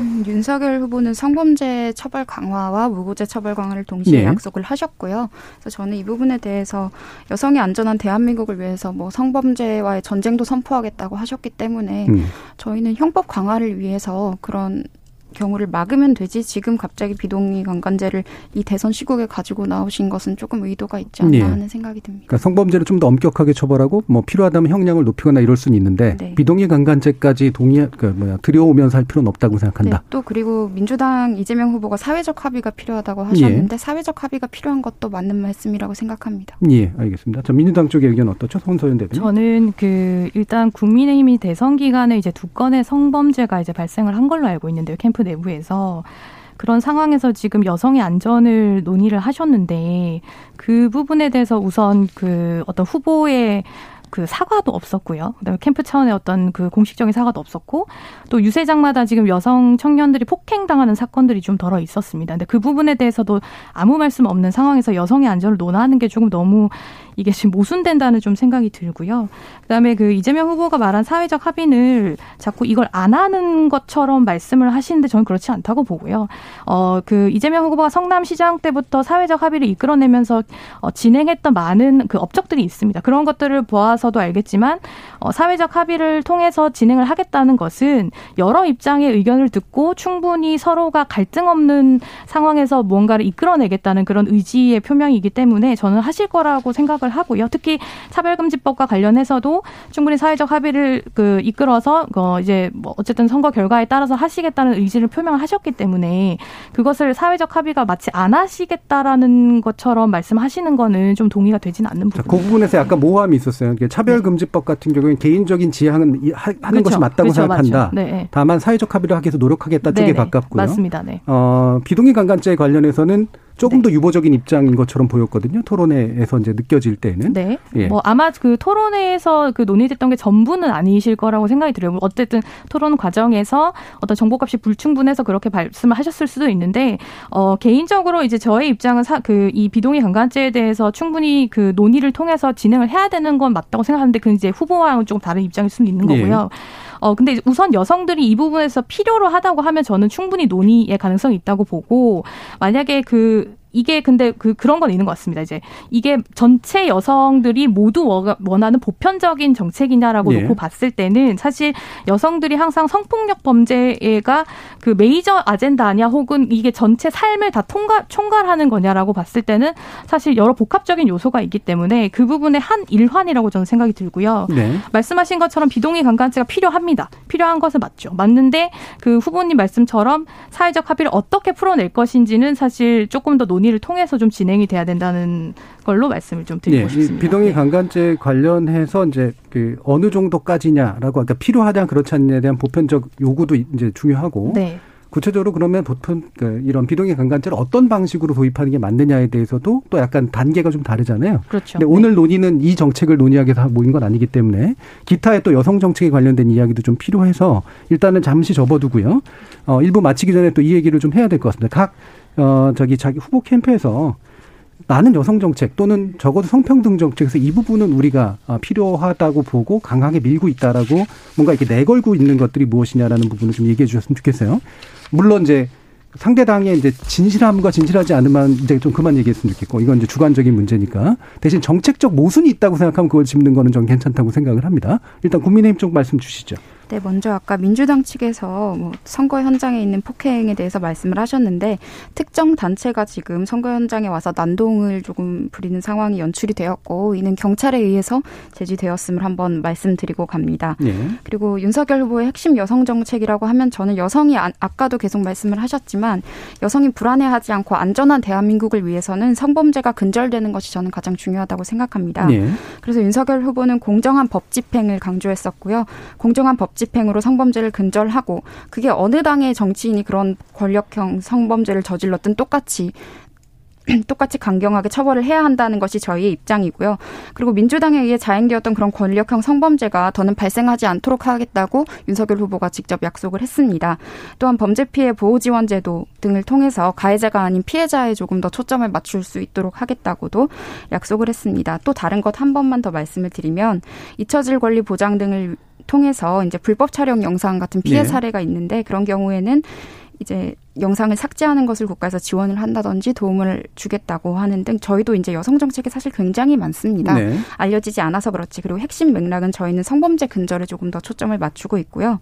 음, 윤석열 후보는 성범죄 처벌 강화와 무고죄 처벌 강화를 동시에 네. 약속을 하셨고요. 그래서 저는 이 부분에 대해서 여성의 안전한 대한민국을 위해서 뭐 성범죄와의 전쟁도 선포하겠다고 하셨기 때문에 음. 저희는 형법 강화를 위해서 그런 경우를 막으면 되지 지금 갑자기 비동의 강간죄를 이 대선 시국에 가지고 나오신 것은 조금 의도가 있지 않나 네. 하는 생각이 듭니다. 그러니까 성범죄를 좀 더 엄격하게 처벌하고 뭐 필요하다면 형량을 높이거나 이럴 수는 있는데 네. 비동의 강간죄까지 동의 그 뭐야 들여오면서 할 필요는 없다고 생각한다. 네. 또 그리고 민주당 이재명 후보가 사회적 합의가 필요하다고 하셨는데 예. 사회적 합의가 필요한 것도 맞는 말씀이라고 생각합니다. 예, 알겠습니다. 저 민주당 쪽의 의견 어떻죠, 손소연 대변인? 저는 그 일단 국민의힘이 대선 기간에 이제 두 건의 성범죄가 이제 발생을 한 걸로 알고 있는데요, 캠프 내부에서 그런 상황에서 지금 여성의 안전을 논의를 하셨는데 그 부분에 대해서 우선 그 어떤 후보의 그 사과도 없었고요. 그다음에 캠프 차원의 어떤 그 공식적인 사과도 없었고 또 유세장마다 지금 여성 청년들이 폭행당하는 사건들이 좀 덜어 있었습니다. 근데 그 부분에 대해서도 아무 말씀 없는 상황에서 여성의 안전을 논하는 게 조금 너무 이게 지금 모순된다는 좀 생각이 들고요. 그다음에 그 이재명 후보가 말한 사회적 합의를 자꾸 이걸 안 하는 것처럼 말씀을 하시는데 저는 그렇지 않다고 보고요. 어, 그 이재명 후보가 성남시장 때부터 사회적 합의를 이끌어내면서 어, 진행했던 많은 그 업적들이 있습니다. 그런 것들을 보아서도 알겠지만 어, 사회적 합의를 통해서 진행을 하겠다는 것은 여러 입장의 의견을 듣고 충분히 서로가 갈등 없는 상황에서 무언가를 이끌어내겠다는 그런 의지의 표명이기 때문에 저는 하실 거라고 생각을 생각을 하고요. 특히 차별금지법과 관련해서도 충분히 사회적 합의를 그 이끌어서 어 이제 뭐 어쨌든 선거 결과에 따라서 하시겠다는 의지를 표명하셨기 때문에 그것을 사회적 합의가 마치 안 하시겠다라는 것처럼 말씀하시는 거는 좀 동의가 되지는 않는 부분. 그 부분에서 약간 모호함이 있었어요. 차별금지법 같은 경우에는 개인적인 지향은 하는 그렇죠. 것이 맞다고 그렇죠. 생각한다. 네. 다만 사회적 합의를 하기 위해서 노력하겠다 쪽에 네네. 가깝고요. 맞습니다. 네. 어, 비동의 강간죄 관련해서는 조금 네. 더 유보적인 입장인 것처럼 보였거든요. 토론회에서 이제 느껴질 때는. 네. 예. 뭐 아마 그 토론회에서 그 논의됐던 게 전부는 아니실 거라고 생각이 들어요. 어쨌든 토론 과정에서 어떤 정보값이 불충분해서 그렇게 말씀을 하셨을 수도 있는데 어 개인적으로 이제 저의 입장은 그 이 비동의 강간죄에 대해서 충분히 그 논의를 통해서 진행을 해야 되는 건 맞다고 생각하는데 그 이제 후보와는 조금 다른 입장일 수는 있는 예. 거고요. 예. 어 근데 우선 여성들이 이 부분에서 필요로 하다고 하면 저는 충분히 논의의 가능성이 있다고 보고 만약에 그 이게 근데 그 그런 건 있는 것 같습니다. 이제 이게 전체 여성들이 모두 원하는 보편적인 정책이냐라고 예. 놓고 봤을 때는 사실 여성들이 항상 성폭력 범죄가 그 메이저 아젠다 아니야 혹은 이게 전체 삶을 다 통과 총괄하는 거냐라고 봤을 때는 사실 여러 복합적인 요소가 있기 때문에 그 부분의 한 일환이라고 저는 생각이 들고요. 네. 말씀하신 것처럼 비동의 강간죄가 필요합니다. 필요한 것은 맞죠. 맞는데 그 후보님 말씀처럼 사회적 합의를 어떻게 풀어낼 것인지는 사실 조금 더 논의 논의를 통해서 좀 진행이 돼야 된다는 걸로 말씀을 좀 드리고 네, 싶습니다. 비동의 네. 강간죄 관련해서 이제 그 어느 정도까지냐라고 그러니까 필요하냐 그렇지 않냐에 대한 보편적 요구도 이제 중요하고 네. 구체적으로 그러면 보통 그 이런 비동의 강간죄를 어떤 방식으로 도입하는 게 맞느냐에 대해서도 또 약간 단계가 좀 다르잖아요. 그렇죠. 근데 오늘 네. 논의는 이 정책을 논의하기 위해서 모인 건 아니기 때문에 기타의 또 여성 정책에 관련된 이야기도 좀 필요해서 일단은 잠시 접어두고요. 어, 일부 마치기 전에 또 이 얘기를 좀 해야 될 것 같습니다. 각 어, 저기 자기 후보 캠프에서 나는 여성 정책 또는 적어도 성평등 정책에서 이 부분은 우리가 어, 필요하다고 보고 강하게 밀고 있다라고 뭔가 이렇게 내걸고 있는 것들이 무엇이냐라는 부분을 좀 얘기해 주셨으면 좋겠어요. 물론 이제 상대 당의 이제 진실함과 진실하지 않으면 이제 좀 그만 얘기했으면 좋겠고 이건 이제 주관적인 문제니까 대신 정책적 모순이 있다고 생각하면 그걸 짚는 거는 좀 괜찮다고 생각을 합니다. 일단 국민의힘 쪽 말씀 주시죠. 네, 먼저 아까 민주당 측에서 뭐 선거 현장에 있는 폭행에 대해서 말씀을 하셨는데 특정 단체가 지금 선거 현장에 와서 난동을 조금 부리는 상황이 연출이 되었고 이는 경찰에 의해서 제지되었음을 한번 말씀드리고 갑니다. 네. 그리고 윤석열 후보의 핵심 여성 정책이라고 하면 저는 여성이 아, 아까도 계속 말씀을 하셨지만 여성이 불안해하지 않고 안전한 대한민국을 위해서는 성범죄가 근절되는 것이 저는 가장 중요하다고 생각합니다. 네. 그래서 윤석열 후보는 공정한 법 집행을 강조했었고요. 공정한 법 집행 으로 성범죄를 근절하고 그게 어느 당의 정치인이 그런 권력형 성범죄를 저질렀든 똑같이 <clears throat> 똑같이 강경하게 처벌을 해야 한다는 것이 저희의 입장이고요. 그리고 민주당에 의해 자행되었던 그런 권력형 성범죄가 더는 발생하지 않도록 하겠다고 윤석열 후보가 직접 약속을 했습니다. 또한 범죄 피해 보호 지원 제도 등을 통해서 가해자가 아닌 피해자에 조금 더 초점을 맞출 수 있도록 하겠다고도 약속을 했습니다. 또 다른 것 한 번만 더 말씀을 드리면 잊혀질 권리 보장 등을 통해서 이제 불법 촬영 영상 같은 피해 네. 사례가 있는데 그런 경우에는 이제 영상을 삭제하는 것을 국가에서 지원을 한다든지 도움을 주겠다고 하는 등 저희도 이제 여성 정책이 사실 굉장히 많습니다. 네. 알려지지 않아서 그렇지. 그리고 핵심 맥락은 저희는 성범죄 근절에 조금 더 초점을 맞추고 있고요.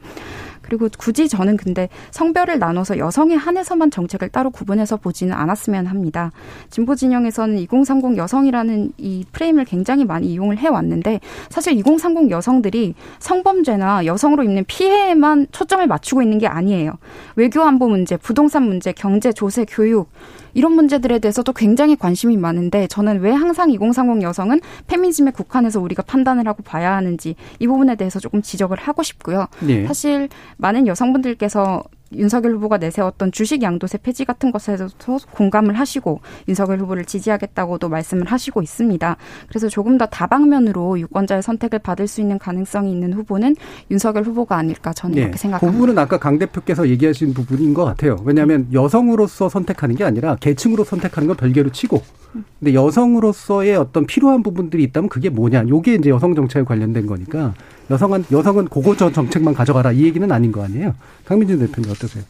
그리고 굳이 저는 근데 성별을 나눠서 여성에 한해서만 정책을 따로 구분해서 보지는 않았으면 합니다. 진보 진영에서는 2030 여성이라는 이 프레임을 굉장히 많이 이용을 해왔는데 사실 2030 여성들이 성범죄나 여성으로 입는 피해에만 초점을 맞추고 있는 게 아니에요. 외교 안보 문제, 부동 산 문제, 경제, 조세, 교육 이런 문제들에 대해서도 굉장히 관심이 많은데 저는 왜 항상 2030 여성은 페미니즘에 국한해서 우리가 판단을 하고 봐야 하는지 이 부분에 대해서 조금 지적을 하고 싶고요. 네. 사실 많은 여성분들께서 윤석열 후보가 내세웠던 주식 양도세 폐지 같은 것에서 공감을 하시고 윤석열 후보를 지지하겠다고도 말씀을 하시고 있습니다. 그래서 조금 더 다방면으로 유권자의 선택을 받을 수 있는 가능성이 있는 후보는 윤석열 후보가 아닐까 저는 네. 이렇게 생각합니다. 그 부분은 아까 강 대표께서 얘기하신 부분인 것 같아요. 왜냐하면 여성으로서 선택하는 게 아니라 계층으로 선택하는 건 별개로 치고 근데 여성으로서의 어떤 필요한 부분들이 있다면 그게 뭐냐. 요게 이제 여성 정책에 관련된 거니까 여성은 여성은 고거 저 정책만 가져가라 이 얘기는 아닌 거 아니에요. 강민준 대표님 어떠세요?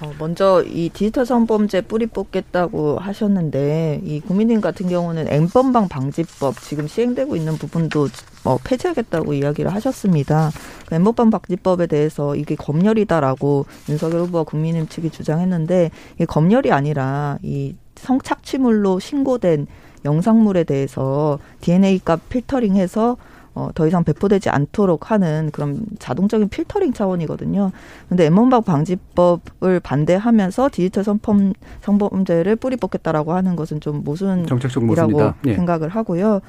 어, 먼저 이 디지털 성범죄 뿌리 뽑겠다고 하셨는데 이 국민의힘 같은 경우는 엠번방 방지법 지금 시행되고 있는 부분도 어, 폐지하겠다고 이야기를 하셨습니다. 그 엠번방 방지법에 대해서 이게 검열이다라고 윤석열 후보와 국민의힘 측이 주장했는데 이게 검열이 아니라 이 성착취물로 신고된 영상물에 대해서 DNA 값 필터링해서 어, 더 이상 배포되지 않도록 하는 그런 자동적인 필터링 차원이거든요. 근데 엠번방 방지법을 반대하면서 디지털 성범, 성범죄를 뿌리 뽑겠다라고 하는 것은 좀 모순이라고 예. 생각을 하고요.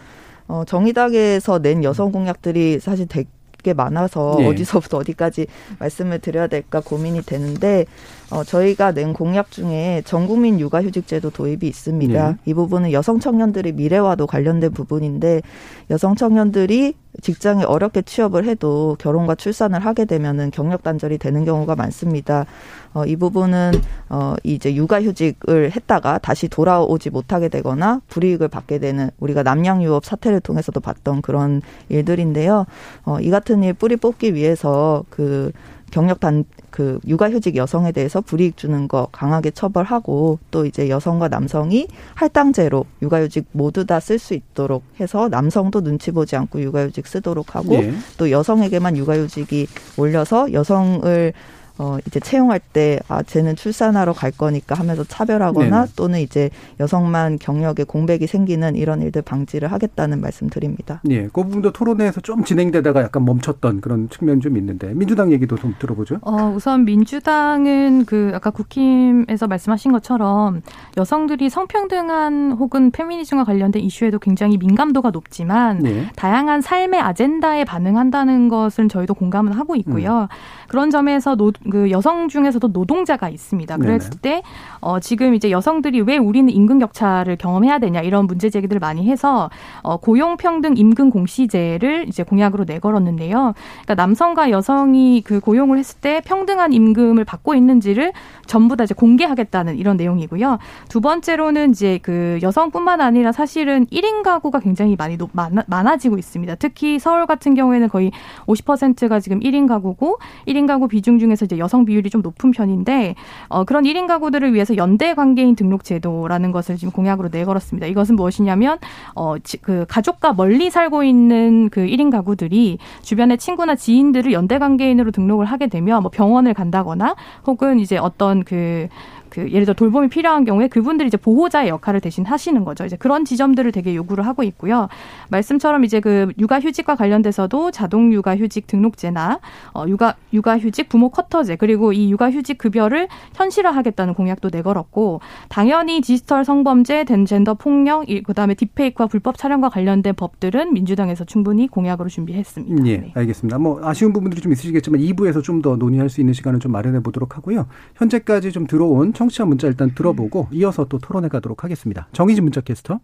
어, 정의당에서 낸 여성 공약들이 사실 되게 많아서 예. 어디서부터 어디까지 말씀을 드려야 될까 고민이 되는데 어, 저희가 낸 공약 중에 전국민 육아휴직제도 도입이 있습니다. 네. 이 부분은 여성 청년들의 미래와도 관련된 부분인데 여성 청년들이 직장에 어렵게 취업을 해도 결혼과 출산을 하게 되면은 경력 단절이 되는 경우가 많습니다. 어, 이 부분은 어, 이제 육아휴직을 했다가 다시 돌아오지 못하게 되거나 불이익을 받게 되는 우리가 남양유업 사태를 통해서도 봤던 그런 일들인데요. 어, 이 같은 일 뿌리 뽑기 위해서 그 경력 단, 그 육아휴직 여성에 대해서 불이익 주는 거 강하게 처벌하고 또 이제 여성과 남성이 할당제로 육아휴직 모두 다 쓸 수 있도록 해서 남성도 눈치 보지 않고 육아휴직 쓰도록 하고 네. 또 여성에게만 육아휴직이 올려서 여성을 어 이제 채용할 때 아 쟤는 출산하러 갈 거니까 하면서 차별하거나 네네. 또는 이제 여성만 경력에 공백이 생기는 이런 일들 방지를 하겠다는 말씀 드립니다. 예, 그 부분도 토론회에서 좀 진행되다가 약간 멈췄던 그런 측면 좀 있는데 민주당 얘기도 좀 들어보죠. 어, 우선 민주당은 그 아까 국힘에서 말씀하신 것처럼 여성들이 성평등한 혹은 페미니즘과 관련된 이슈에도 굉장히 민감도가 높지만 네. 다양한 삶의 아젠다에 반응한다는 것은 저희도 공감은 하고 있고요. 음. 그런 점에서 노, 그 여성 중에서도 노동자가 있습니다. 그랬을 때 어, 지금 이제 여성들이 왜 우리는 임금 격차를 경험해야 되냐 이런 문제 제기들을 많이 해서 어, 고용 평등 임금 공시제를 이제 공약으로 내걸었는데요. 그러니까 남성과 여성이 그 고용을 했을 때 평등한 임금을 받고 있는지를 전부 다 이제 공개하겠다는 이런 내용이고요. 두 번째로는 이제 그 여성뿐만 아니라 사실은 1인 가구가 굉장히 많이 높, 많아, 많아지고 있습니다. 특히 서울 같은 경우에는 거의 50%가 지금 1인 가구고 1인 가구 비중 중에서 이제 여성 비율이 좀 높은 편인데 어, 그런 1인 가구들을 위해서 연대 관계인 등록 제도라는 것을 지금 공약으로 내걸었습니다. 이것은 무엇이냐면 어, 그 가족과 멀리 살고 있는 그 1인 가구들이 주변의 친구나 지인들을 연대 관계인으로 등록을 하게 되면 뭐 병원을 간다거나 혹은 이제 어떤 그 그 예를 들어 돌봄이 필요한 경우에 그분들이 이제 보호자의 역할을 대신 하시는 거죠. 이제 그런 지점들을 되게 요구를 하고 있고요. 말씀처럼 이제 그 육아휴직과 관련돼서도 자동 육아휴직 등록제나 어 육아 육아휴직 부모 쿼터제 그리고 이 육아휴직 급여를 현실화하겠다는 공약도 내걸었고 당연히 디지털 성범죄, 젠더 폭력, 그다음에 딥페이크와 불법 촬영과 관련된 법들은 민주당에서 충분히 공약으로 준비했습니다. 예, 네. 알겠습니다. 뭐 아쉬운 부분들이 좀 있으시겠지만 2부에서 좀 더 논의할 수 있는 시간을 좀 마련해 보도록 하고요. 현재까지 좀 들어온 청취자 문자 일단 들어보고 이어서 또 토론해 가도록 하겠습니다. 정희진 문자 캐스터.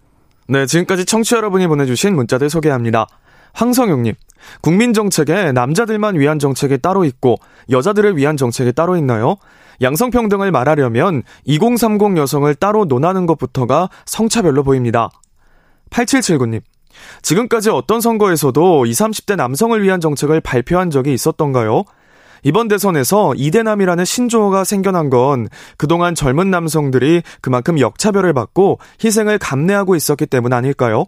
네, 지금까지 청취자 여러분이 보내주신 문자들 소개합니다. 황성용님, 국민 정책에 남자들만 위한 정책이 따로 있고 여자들을 위한 정책이 따로 있나요? 양성평등을 말하려면 2030 여성을 따로 논하는 것부터가 성차별로 보입니다. 8779님, 지금까지 어떤 선거에서도 20, 30대 남성을 위한 정책을 발표한 적이 있었던가요? 이번 대선에서 이대남이라는 신조어가 생겨난 건 그동안 젊은 남성들이 그만큼 역차별을 받고 희생을 감내하고 있었기 때문 아닐까요?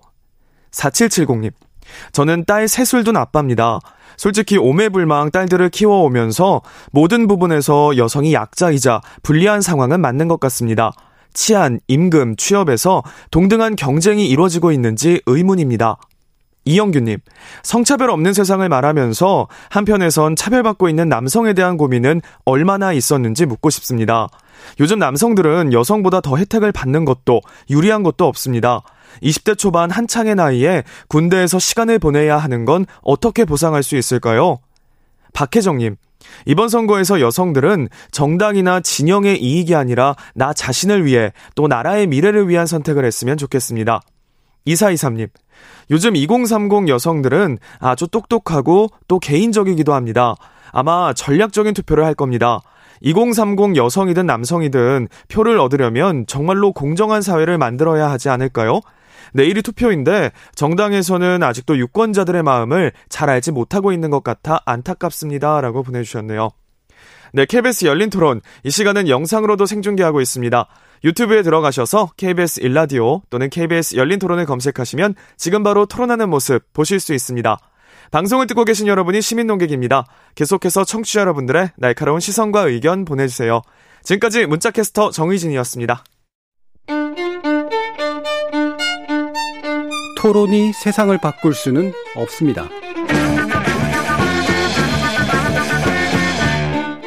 4770님. 저는 딸 셋을 둔 아빠입니다. 솔직히 오매불망 딸들을 키워오면서 모든 부분에서 여성이 약자이자 불리한 상황은 맞는 것 같습니다. 치안, 임금, 취업에서 동등한 경쟁이 이루어지고 있는지 의문입니다. 이영규님, 성차별 없는 세상을 말하면서 한편에선 차별받고 있는 남성에 대한 고민은 얼마나 있었는지 묻고 싶습니다. 요즘 남성들은 여성보다 더 혜택을 받는 것도 유리한 것도 없습니다. 20대 초반 한창의 나이에 군대에서 시간을 보내야 하는 건 어떻게 보상할 수 있을까요? 박혜정님, 이번 선거에서 여성들은 정당이나 진영의 이익이 아니라 나 자신을 위해 또 나라의 미래를 위한 선택을 했으면 좋겠습니다. 2423님, 요즘 2030 여성들은 아주 똑똑하고 또 개인적이기도 합니다. 아마 전략적인 투표를 할 겁니다. 2030 여성이든 남성이든 표를 얻으려면 정말로 공정한 사회를 만들어야 하지 않을까요? 내일이 투표인데 정당에서는 아직도 유권자들의 마음을 잘 알지 못하고 있는 것 같아 안타깝습니다. 라고 보내주셨네요. 네, KBS 열린 토론. 이 시간은 영상으로도 생중계하고 있습니다. 유튜브에 들어가셔서 KBS 일라디오 또는 KBS 열린 토론을 검색하시면 지금 바로 토론하는 모습 보실 수 있습니다. 방송을 듣고 계신 여러분이 시민 농객입니다. 계속해서 청취자 여러분들의 날카로운 시선과 의견 보내주세요. 지금까지 문자캐스터 정의진이었습니다. 토론이 세상을 바꿀 수는 없습니다.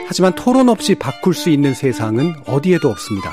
하지만 토론 없이 바꿀 수 있는 세상은 어디에도 없습니다.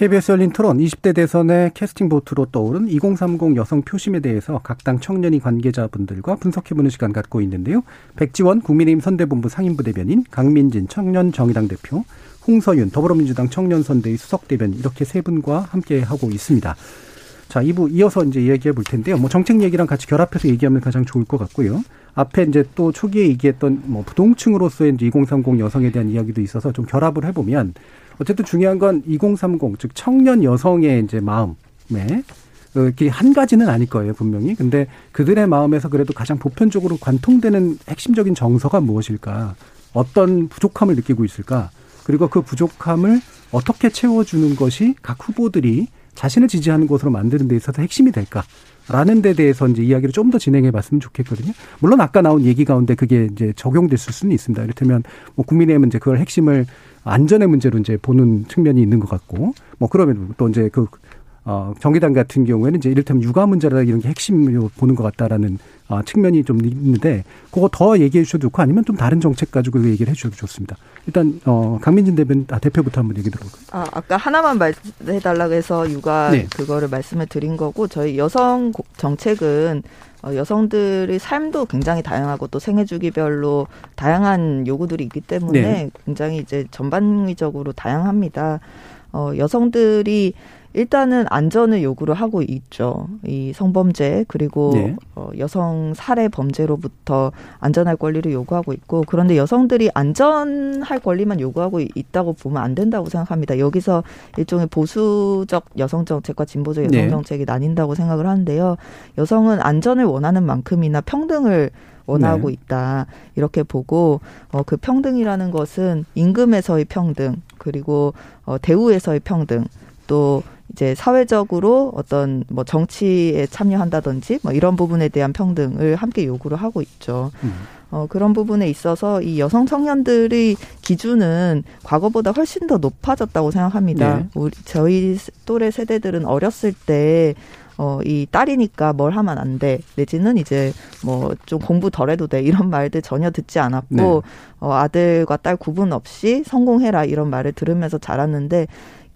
KBS 열린 토론 20대 대선의 캐스팅 보트로 떠오른 2030 여성 표심에 대해서 각 당 청년이 관계자분들과 분석해보는 시간 갖고 있는데요. 백지원 국민의힘 선대본부 상임부대변인, 강민진 청년 정의당 대표, 홍서윤 더불어민주당 청년선대위 수석대변인 이렇게 세 분과 함께 하고 있습니다. 자, 2부 이어서 이제 얘기해 볼 텐데요. 뭐 정책 얘기랑 같이 결합해서 얘기하면 가장 좋을 것 같고요. 앞에 이제 또 초기에 얘기했던 뭐 부동층으로서의 이제 2030 여성에 대한 이야기도 있어서 좀 결합을 해보면 어쨌든 중요한 건 2030, 즉 청년 여성의 이제 마음에 한 가지는 아닐 거예요, 분명히. 근데 그들의 마음에서 그래도 가장 보편적으로 관통되는 핵심적인 정서가 무엇일까? 어떤 부족함을 느끼고 있을까? 그리고 그 부족함을 어떻게 채워주는 것이 각 후보들이 자신을 지지하는 곳으로 만드는 데 있어서 핵심이 될까? 라는 데 대해서 이제 이야기를 좀 더 진행해 봤으면 좋겠거든요. 물론 아까 나온 얘기 가운데 그게 이제 적용됐을 수는 있습니다. 이를테면 뭐 국민의힘은 이제 그걸 핵심을 안전의 문제로 이제 보는 측면이 있는 것 같고 뭐 그러면 또 이제 그 어, 정의당 같은 경우에는 이제 이를테면 육아 문제라 이런 게 핵심으로 보는 것 같다라는 어, 측면이 좀 있는데 그거 더 얘기해 주셔도 좋고 아니면 좀 다른 정책 가지고 그 얘기를 해 주셔도 좋습니다. 일단 어, 강민진 대변 아, 대표부터 한번 얘기 들어볼까요? 아, 아까 하나만 말해 달라고 해서 육아 네. 그거를 말씀을 드린 거고 저희 여성 정책은 어, 여성들의 삶도 굉장히 다양하고 또 생애 주기별로 다양한 요구들이 있기 때문에 네. 굉장히 이제 전반적으로 다양합니다. 어, 여성들이 일단은 안전을 요구를 하고 있죠. 이 성범죄 그리고 네. 어, 여성 살해 범죄로부터 안전할 권리를 요구하고 있고 그런데 여성들이 안전할 권리만 요구하고 있다고 보면 안 된다고 생각합니다. 여기서 일종의 보수적 여성 정책과 진보적 여성 네. 정책이 나뉜다고 생각을 하는데요. 여성은 안전을 원하는 만큼이나 평등을 원하고 네. 있다 이렇게 보고 어, 그 평등이라는 것은 임금에서의 평등 그리고 어, 대우에서의 평등 또 이제 사회적으로 어떤 뭐 정치에 참여한다든지 뭐 이런 부분에 대한 평등을 함께 요구를 하고 있죠. 음. 어, 그런 부분에 있어서 이 여성 청년들의 기준은 과거보다 훨씬 더 높아졌다고 생각합니다. 네. 우리 저희 또래 세대들은 어렸을 때 어, 이 딸이니까 뭘 하면 안 돼. 내지는 이제 뭐 좀 공부 덜 해도 돼. 이런 말들 전혀 듣지 않았고, 네. 어, 아들과 딸 구분 없이 성공해라. 이런 말을 들으면서 자랐는데,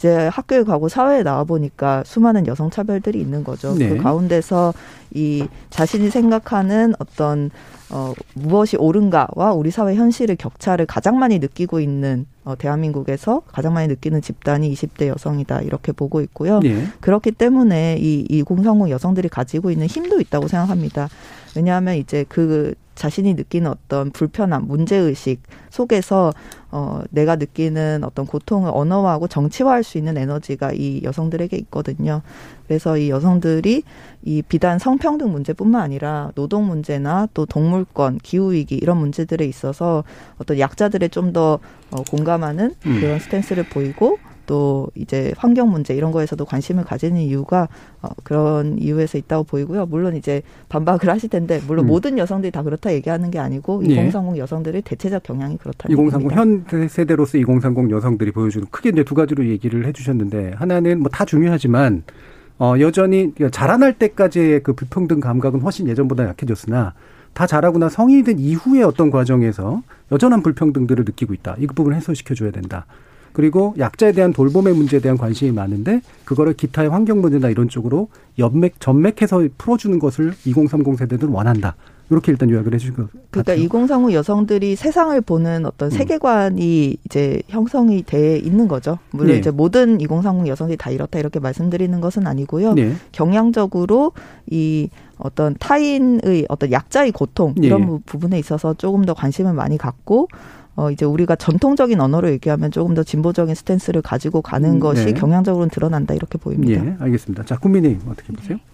이제 학교에 가고 사회에 나와 보니까 수많은 여성 차별들이 있는 거죠. 네. 그 가운데서 이 자신이 생각하는 어떤 어 무엇이 옳은가와 우리 사회 현실의 격차를 가장 많이 느끼고 있는 어 대한민국에서 가장 많이 느끼는 집단이 20대 여성이다 이렇게 보고 있고요. 네. 그렇기 때문에 이, 이 공성공 여성들이 가지고 있는 힘도 있다고 생각합니다. 왜냐하면 이제 그 자신이 느끼는 어떤 불편함, 문제의식 속에서 어, 내가 느끼는 어떤 고통을 언어화하고 정치화할 수 있는 에너지가 이 여성들에게 있거든요. 그래서 이 여성들이 이 비단 성평등 문제뿐만 아니라 노동 문제나 또 동물권, 기후위기 이런 문제들에 있어서 어떤 약자들의 좀더 어, 공감하는 음. 그런 스탠스를 보이고 또 이제 환경 문제 이런 거에서도 관심을 가지는 이유가 어, 그런 이유에서 있다고 보이고요. 물론 이제 반박을 하실 텐데 물론 음. 모든 여성들이 다 그렇다 얘기하는 게 아니고 예. 2030 여성들의 대체적 경향이 그렇다. 2030현 세대로서 2030 여성들이 보여주는 크게 이제 두 가지로 얘기를 해주셨는데 하나는 뭐 다 중요하지만 어, 여전히 자라날 때까지의 그 불평등 감각은 훨씬 예전보다 약해졌으나 다 자라거나 성인이 된 이후의 어떤 과정에서 여전한 불평등들을 느끼고 있다. 이 부분을 해소시켜줘야 된다. 그리고 약자에 대한 돌봄의 문제에 대한 관심이 많은데 그거를 기타의 환경 문제나 이런 쪽으로 연맥 전맥해서 풀어주는 것을 2030 세대들은 원한다. 이렇게 일단 요약을 해주신 것 그러니까 같아요. 2030 여성들이 세상을 보는 어떤 음. 세계관이 이제 형성이 돼 있는 거죠. 물론 네. 이제 모든 2030 여성들이 다 이렇다 이렇게 말씀드리는 것은 아니고요. 네. 경향적으로 이 어떤 타인의 어떤 약자의 고통 이런 네. 부분에 있어서 조금 더 관심을 많이 갖고 어 이제 우리가 전통적인 언어로 얘기하면 조금 더 진보적인 스탠스를 가지고 가는 음, 것이 네. 경향적으로는 드러난다 이렇게 보입니다. 예, 알겠습니다. 자, 국민의힘 어떻게 보세요? 네.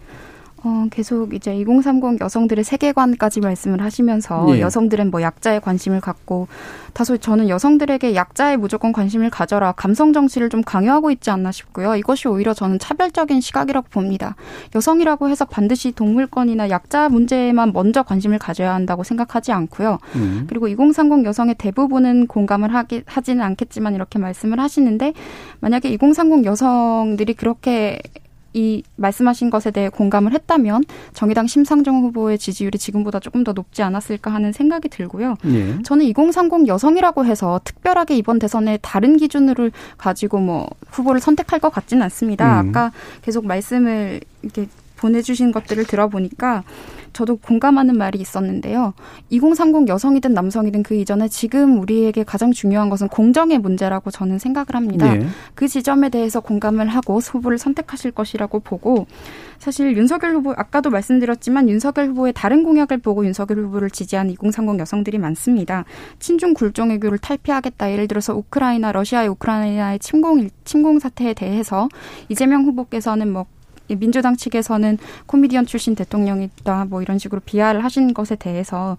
어, 계속 이제 2030 여성들의 세계관까지 말씀을 하시면서 예. 여성들은 뭐 약자에 관심을 갖고 다소 저는 여성들에게 약자에 무조건 관심을 가져라 감성 정치를 좀 강요하고 있지 않나 싶고요. 이것이 오히려 저는 차별적인 시각이라고 봅니다. 여성이라고 해서 반드시 동물권이나 약자 문제에만 먼저 관심을 가져야 한다고 생각하지 않고요. 음. 그리고 2030 여성의 대부분은 공감을 하기, 하지는 않겠지만 이렇게 말씀을 하시는데 만약에 2030 여성들이 그렇게 이 말씀하신 것에 대해 공감을 했다면 정의당 심상정 후보의 지지율이 지금보다 조금 더 높지 않았을까 하는 생각이 들고요. 예. 저는 2030 여성이라고 해서 특별하게 이번 대선에 다른 기준으로 가지고 뭐 후보를 선택할 것 같지는 않습니다. 음. 아까 계속 말씀을 이렇게 보내주신 것들을 들어보니까 저도 공감하는 말이 있었는데요. 2030 여성이든 남성이든 그 이전에 지금 우리에게 가장 중요한 것은 공정의 문제라고 저는 생각을 합니다. 네. 그 지점에 대해서 공감을 하고 후보를 선택하실 것이라고 보고 사실 윤석열 후보 아까도 말씀드렸지만 윤석열 후보의 다른 공약을 보고 윤석열 후보를 지지한 2030 여성들이 많습니다. 친중 굴종 외교를 탈피하겠다. 예를 들어서 우크라이나 러시아의 우크라이나의 침공 침공 사태에 대해서 이재명 후보께서는 뭐 민주당 측에서는 코미디언 출신 대통령이다 뭐 이런 식으로 비하를 하신 것에 대해서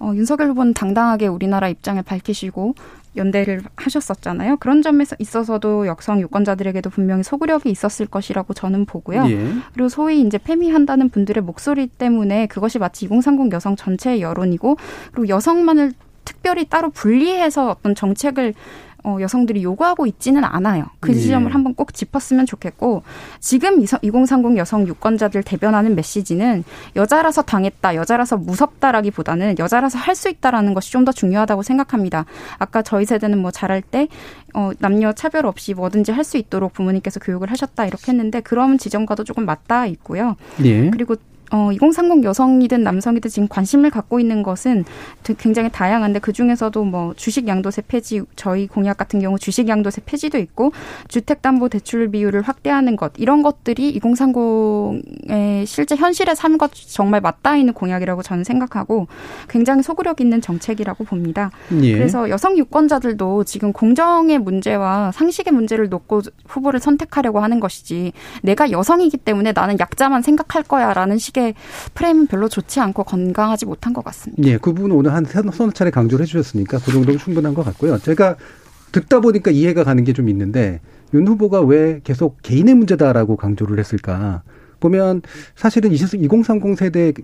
어, 윤석열 후보는 당당하게 우리나라 입장을 밝히시고 연대를 하셨었잖아요. 그런 점에서 있어서도 여성 유권자들에게도 분명히 소구력이 있었을 것이라고 저는 보고요. 예. 그리고 소위 이제 페미한다는 분들의 목소리 때문에 그것이 마치 2030 여성 전체의 여론이고 그리고 여성만을 특별히 따로 분리해서 어떤 정책을 어, 여성들이 요구하고 있지는 않아요. 그 예. 지점을 예. 한번 꼭 짚었으면 좋겠고 지금 2030 여성 유권자들 대변하는 메시지는 여자라서 당했다, 여자라서 무섭다라기보다는 여자라서 할 수 있다라는 것이 좀 더 중요하다고 생각합니다. 아까 저희 세대는 뭐 잘할 때 어, 남녀 차별 없이 뭐든지 할 수 있도록 부모님께서 교육을 하셨다 이렇게 했는데 그런 지점과도 조금 맞닿아 있고요. 예. 그리고 어, 2030 여성이든 남성이든 지금 관심을 갖고 있는 것은 굉장히 다양한데 그 중에서도 뭐 주식 양도세 폐지 저희 공약 같은 경우 주식 양도세 폐지도 있고 주택담보 대출 비율을 확대하는 것 이런 것들이 2030의 실제 현실의 삶과 정말 맞닿아 있는 공약이라고 저는 생각하고 굉장히 소구력 있는 정책이라고 봅니다. 예. 그래서 여성 유권자들도 지금 공정의 문제와 상식의 문제를 놓고 후보를 선택하려고 하는 것이지 내가 여성이기 때문에 나는 약자만 생각할 거야라는 식의 프레임은 별로 좋지 않고 건강하지 못한 것 같습니다. 예, 그 부분 오늘 한 서너 차례 강조를 해주셨으니까 그 정도면 충분한 것 같고요. 제가 듣다 보니까 이해가 가는 게 좀 있는데 윤 후보가 왜 계속 개인의 문제다라고 강조를 했을까? 보면 사실은 2030 세대의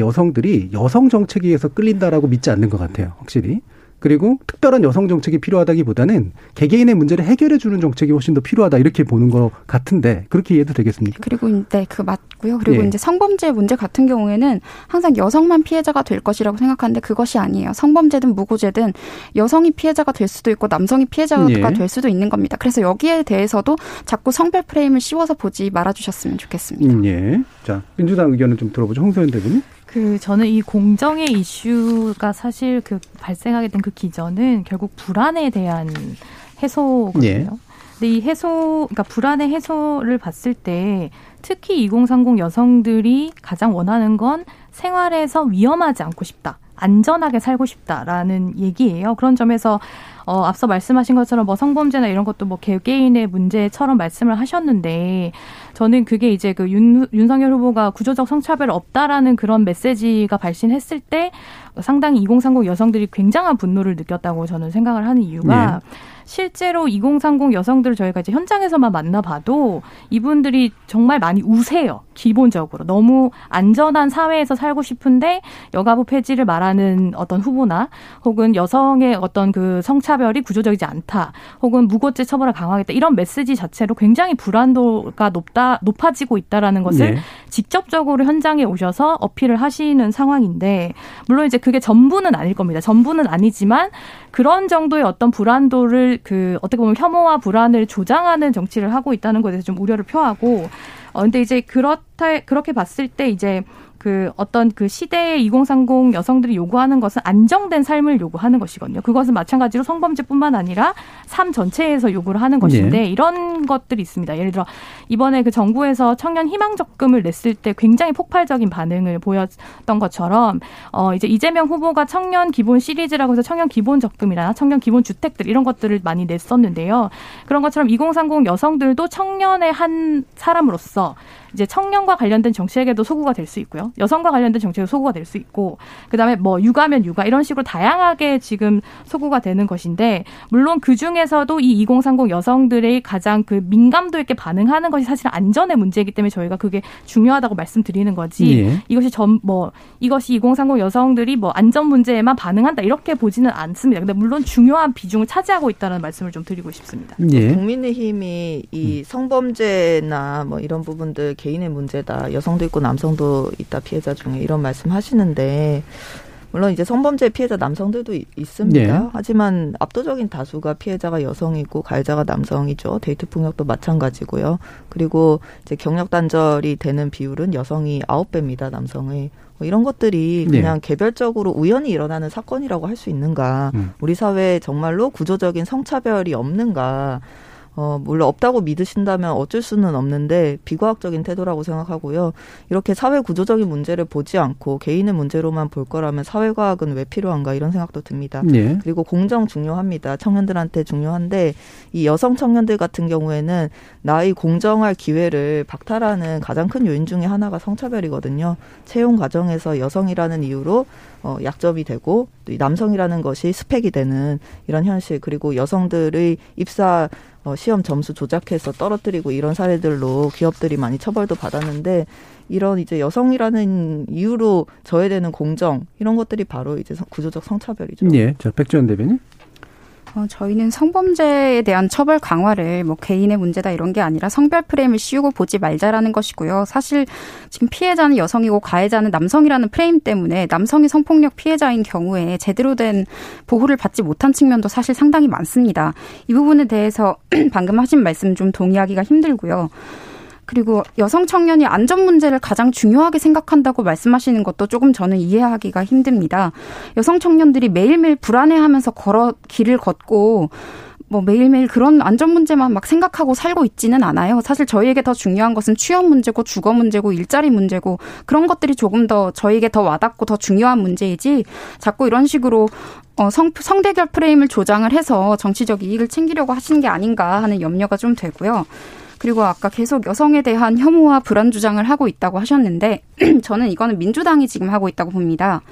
여성들이 여성 정책에 의해서 끌린다라고 믿지 않는 것 같아요. 확실히. 그리고 특별한 여성 정책이 필요하다기보다는 개개인의 문제를 해결해 주는 정책이 훨씬 더 필요하다 이렇게 보는 것 같은데 그렇게 이해도 되겠습니까? 그리고 네, 그 맞고요. 그리고 예. 이제 성범죄 문제 같은 경우에는 항상 여성만 피해자가 될 것이라고 생각하는데 그것이 아니에요. 성범죄든 무고죄든 여성이 피해자가 될 수도 있고 남성이 피해자가 예. 될 수도 있는 겁니다. 그래서 여기에 대해서도 자꾸 성별 프레임을 씌워서 보지 말아 주셨으면 좋겠습니다. 음, 예. 자, 민주당 의견을 좀 들어보죠. 홍소연 대표님. 그 저는 이 공정의 이슈가 사실 그 발생하게 된 그 기전은 결국 불안에 대한 해소거든요. 예. 근데 이 해소, 그러니까 불안의 해소를 봤을 때 특히 2030 여성들이 가장 원하는 건 생활에서 위험하지 않고 싶다. 안전하게 살고 싶다라는 얘기예요. 그런 점에서 어, 앞서 말씀하신 것처럼 뭐 성범죄나 이런 것도 뭐 개개인의 문제처럼 말씀을 하셨는데 저는 그게 이제 그 윤, 윤석열 후보가 구조적 성차별 없다라는 그런 메시지가 발신했을 때 상당히 2030 여성들이 굉장한 분노를 느꼈다고 저는 생각을 하는 이유가 네. 실제로 2030 여성들을 저희가 이제 현장에서만 만나봐도 이분들이 정말 많이 우세요. 기본적으로 너무 안전한 사회에서 살고 싶은데 여가부 폐지를 말하는 어떤 후보나 혹은 여성의 어떤 그 성차별이 구조적이지 않다 혹은 무고죄 처벌을 강화하겠다 이런 메시지 자체로 굉장히 불안도가 높다 높아지고 있다라는 것을 네. 직접적으로 현장에 오셔서 어필을 하시는 상황인데 물론 이제 그게 전부는 아닐 겁니다. 전부는 아니지만 그런 정도의 어떤 불안도를 그 어떻게 보면 혐오와 불안을 조장하는 정치를 하고 있다는 것에 대해서 좀 우려를 표하고 어 근데 이제 그렇다 그렇게 봤을 때 이제 그 어떤 그 시대의 2030 여성들이 요구하는 것은 안정된 삶을 요구하는 것이거든요. 그것은 마찬가지로 성범죄뿐만 아니라 삶 전체에서 요구를 하는 것인데 네. 이런 것들이 있습니다. 예를 들어 이번에 그 정부에서 청년 희망 적금을 냈을 때 굉장히 폭발적인 반응을 보였던 것처럼 어 이제 이재명 후보가 청년 기본 시리즈라고 해서 청년 기본 적금이나 청년 기본 주택들 이런 것들을 많이 냈었는데요. 그런 것처럼 2030 여성들도 청년의 한 사람으로서 이제 청년과 관련된 정책에도 소구가 될 수 있고요. 여성과 관련된 정책에도 소구가 될 수 있고 그다음에 뭐 육아면 육아 이런 식으로 다양하게 지금 소구가 되는 것인데 물론 그 중에서도 이 2030 여성들의 가장 그 민감도 있게 반응하는 것이 사실 안전의 문제이기 때문에 저희가 그게 중요하다고 말씀드리는 거지. 예. 이것이 전 뭐 이것이 2030 여성들이 뭐 안전 문제에만 반응한다 이렇게 보지는 않습니다. 근데 물론 중요한 비중을 차지하고 있다는 말씀을 좀 드리고 싶습니다. 예. 국민의힘이 이 성범죄나 뭐 이런 부분들 개인의 문제다. 여성도 있고 남성도 있다 피해자 중에 이런 말씀 하시는데 물론 이제 성범죄 피해자 남성들도 있습니다. 네. 하지만 압도적인 다수가 피해자가 여성이고 가해자가 남성이죠. 데이트 폭력도 마찬가지고요. 그리고 이제 경력 단절이 되는 비율은 여성이 아홉 배입니다. 남성의. 뭐 이런 것들이 네. 그냥 네. 개별적으로 우연히 일어나는 사건이라고 할 수 있는가? 음. 우리 사회에 정말로 구조적인 성차별이 없는가? 어, 물론 없다고 믿으신다면 어쩔 수는 없는데 비과학적인 태도라고 생각하고요. 이렇게 사회 구조적인 문제를 보지 않고 개인의 문제로만 볼 거라면 사회과학은 왜 필요한가 이런 생각도 듭니다. 네. 그리고 공정 중요합니다. 청년들한테 중요한데 이 여성 청년들 같은 경우에는 나의 공정할 기회를 박탈하는 가장 큰 요인 중에 하나가 성차별이거든요. 채용 과정에서 여성이라는 이유로 어, 약점이 되고 또 남성이라는 것이 스펙이 되는 이런 현실 그리고 여성들의 입사 어, 시험 점수 조작해서 떨어뜨리고 이런 사례들로 기업들이 많이 처벌도 받았는데 이런 이제 여성이라는 이유로 저해되는 공정 이런 것들이 바로 이제 구조적 성차별이죠. 예, 자 백지원 대변인. 어, 저희는 성범죄에 대한 처벌 강화를 뭐 개인의 문제다 이런 게 아니라 성별 프레임을 씌우고 보지 말자라는 것이고요. 사실 지금 피해자는 여성이고 가해자는 남성이라는 프레임 때문에 남성이 성폭력 피해자인 경우에 제대로 된 보호를 받지 못한 측면도 사실 상당히 많습니다. 이 부분에 대해서 <clears throat> 방금 하신 말씀 좀 동의하기가 힘들고요. 그리고 여성 청년이 안전 문제를 가장 중요하게 생각한다고 말씀하시는 것도 조금 저는 이해하기가 힘듭니다. 여성 청년들이 매일매일 불안해하면서 걸어 길을 걷고 뭐 매일매일 그런 안전 문제만 막 생각하고 살고 있지는 않아요. 사실 저희에게 더 중요한 것은 취업 문제고 주거 문제고 일자리 문제고 그런 것들이 조금 더 저희에게 더 와닿고 더 중요한 문제이지 자꾸 이런 식으로 어, 성, 성대결 프레임을 조장을 해서 정치적 이익을 챙기려고 하시는 게 아닌가 하는 염려가 좀 되고요. 그리고 아까 계속 여성에 대한 혐오와 불안 주장을 하고 있다고 하셨는데 <clears throat> 저는 이거는 민주당이 지금 하고 있다고 봅니다.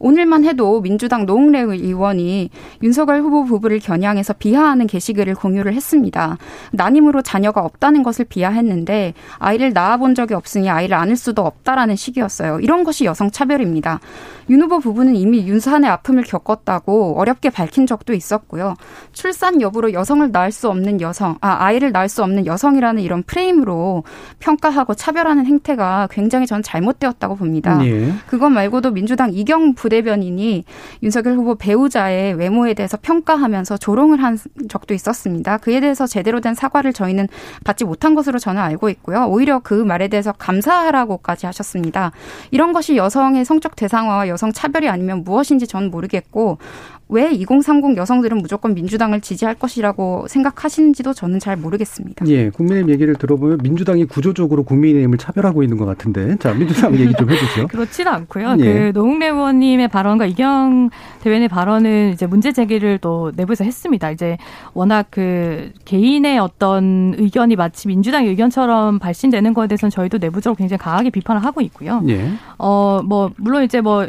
오늘만 해도 민주당 노웅래 의원이 윤석열 후보 부부를 겨냥해서 비하하는 게시글을 공유를 했습니다. 난임으로 자녀가 없다는 것을 비하했는데 아이를 낳아본 적이 없으니 아이를 안을 수도 없다라는 식이었어요. 이런 것이 여성 차별입니다. 윤 후보 부부는 이미 윤산의 아픔을 겪었다고 어렵게 밝힌 적도 있었고요. 출산 여부로 여성을 낳을 수 없는 여성, 아, 아이를 낳을 수 없는 여성이라는 이런 프레임으로 평가하고 차별하는 행태가 굉장히 전 잘못되었다고 봅니다. 예. 그것 말고도 민주당 이경 부 대변인이 윤석열 후보 배우자의 외모에 대해서 평가하면서 조롱을 한 적도 있었습니다. 그에 대해서 제대로 된 사과를 저희는 받지 못한 것으로 저는 알고 있고요. 오히려 그 말에 대해서 감사하라고까지 하셨습니다. 이런 것이 여성의 성적 대상화와 여성 차별이 아니면 무엇인지 저는 모르겠고 왜 2030 여성들은 무조건 민주당을 지지할 것이라고 생각하시는지도 저는 잘 모르겠습니다. 예, 국민의힘 얘기를 들어보면 민주당이 구조적으로 국민의힘을 차별하고 있는 것 같은데, 자 민주당 얘기 좀 해주죠. <laughs> 그렇지는 않고요. 예. 그 노웅래 의원님의 발언과 이경 대변의 발언은 이제 문제 제기를 또 내부에서 했습니다. 이제 워낙 그 개인의 어떤 의견이 마치 민주당 의견처럼 발신되는 거에 대해서는 저희도 내부적으로 굉장히 강하게 비판을 하고 있고요. 예. 어뭐 물론 이제 뭐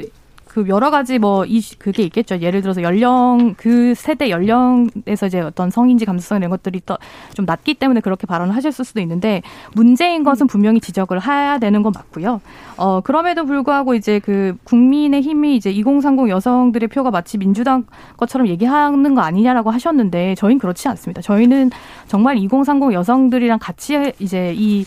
그 여러 가지 뭐 이 그게 있겠죠. 예를 들어서 연령 그 세대 연령에서 이제 어떤 성인지 감수성 이런 것들이 더좀 낮기 때문에 그렇게 발언을 하셨을 수도 있는데 문제인 것은 분명히 지적을 해야 되는 건 맞고요. 어 그럼에도 불구하고 이제 그 국민의 힘이 이제 2030 여성들의 표가 마치 민주당 것처럼 얘기하는 거 아니냐라고 하셨는데 저희는 그렇지 않습니다. 저희는 정말 2030 여성들이랑 같이 이제 이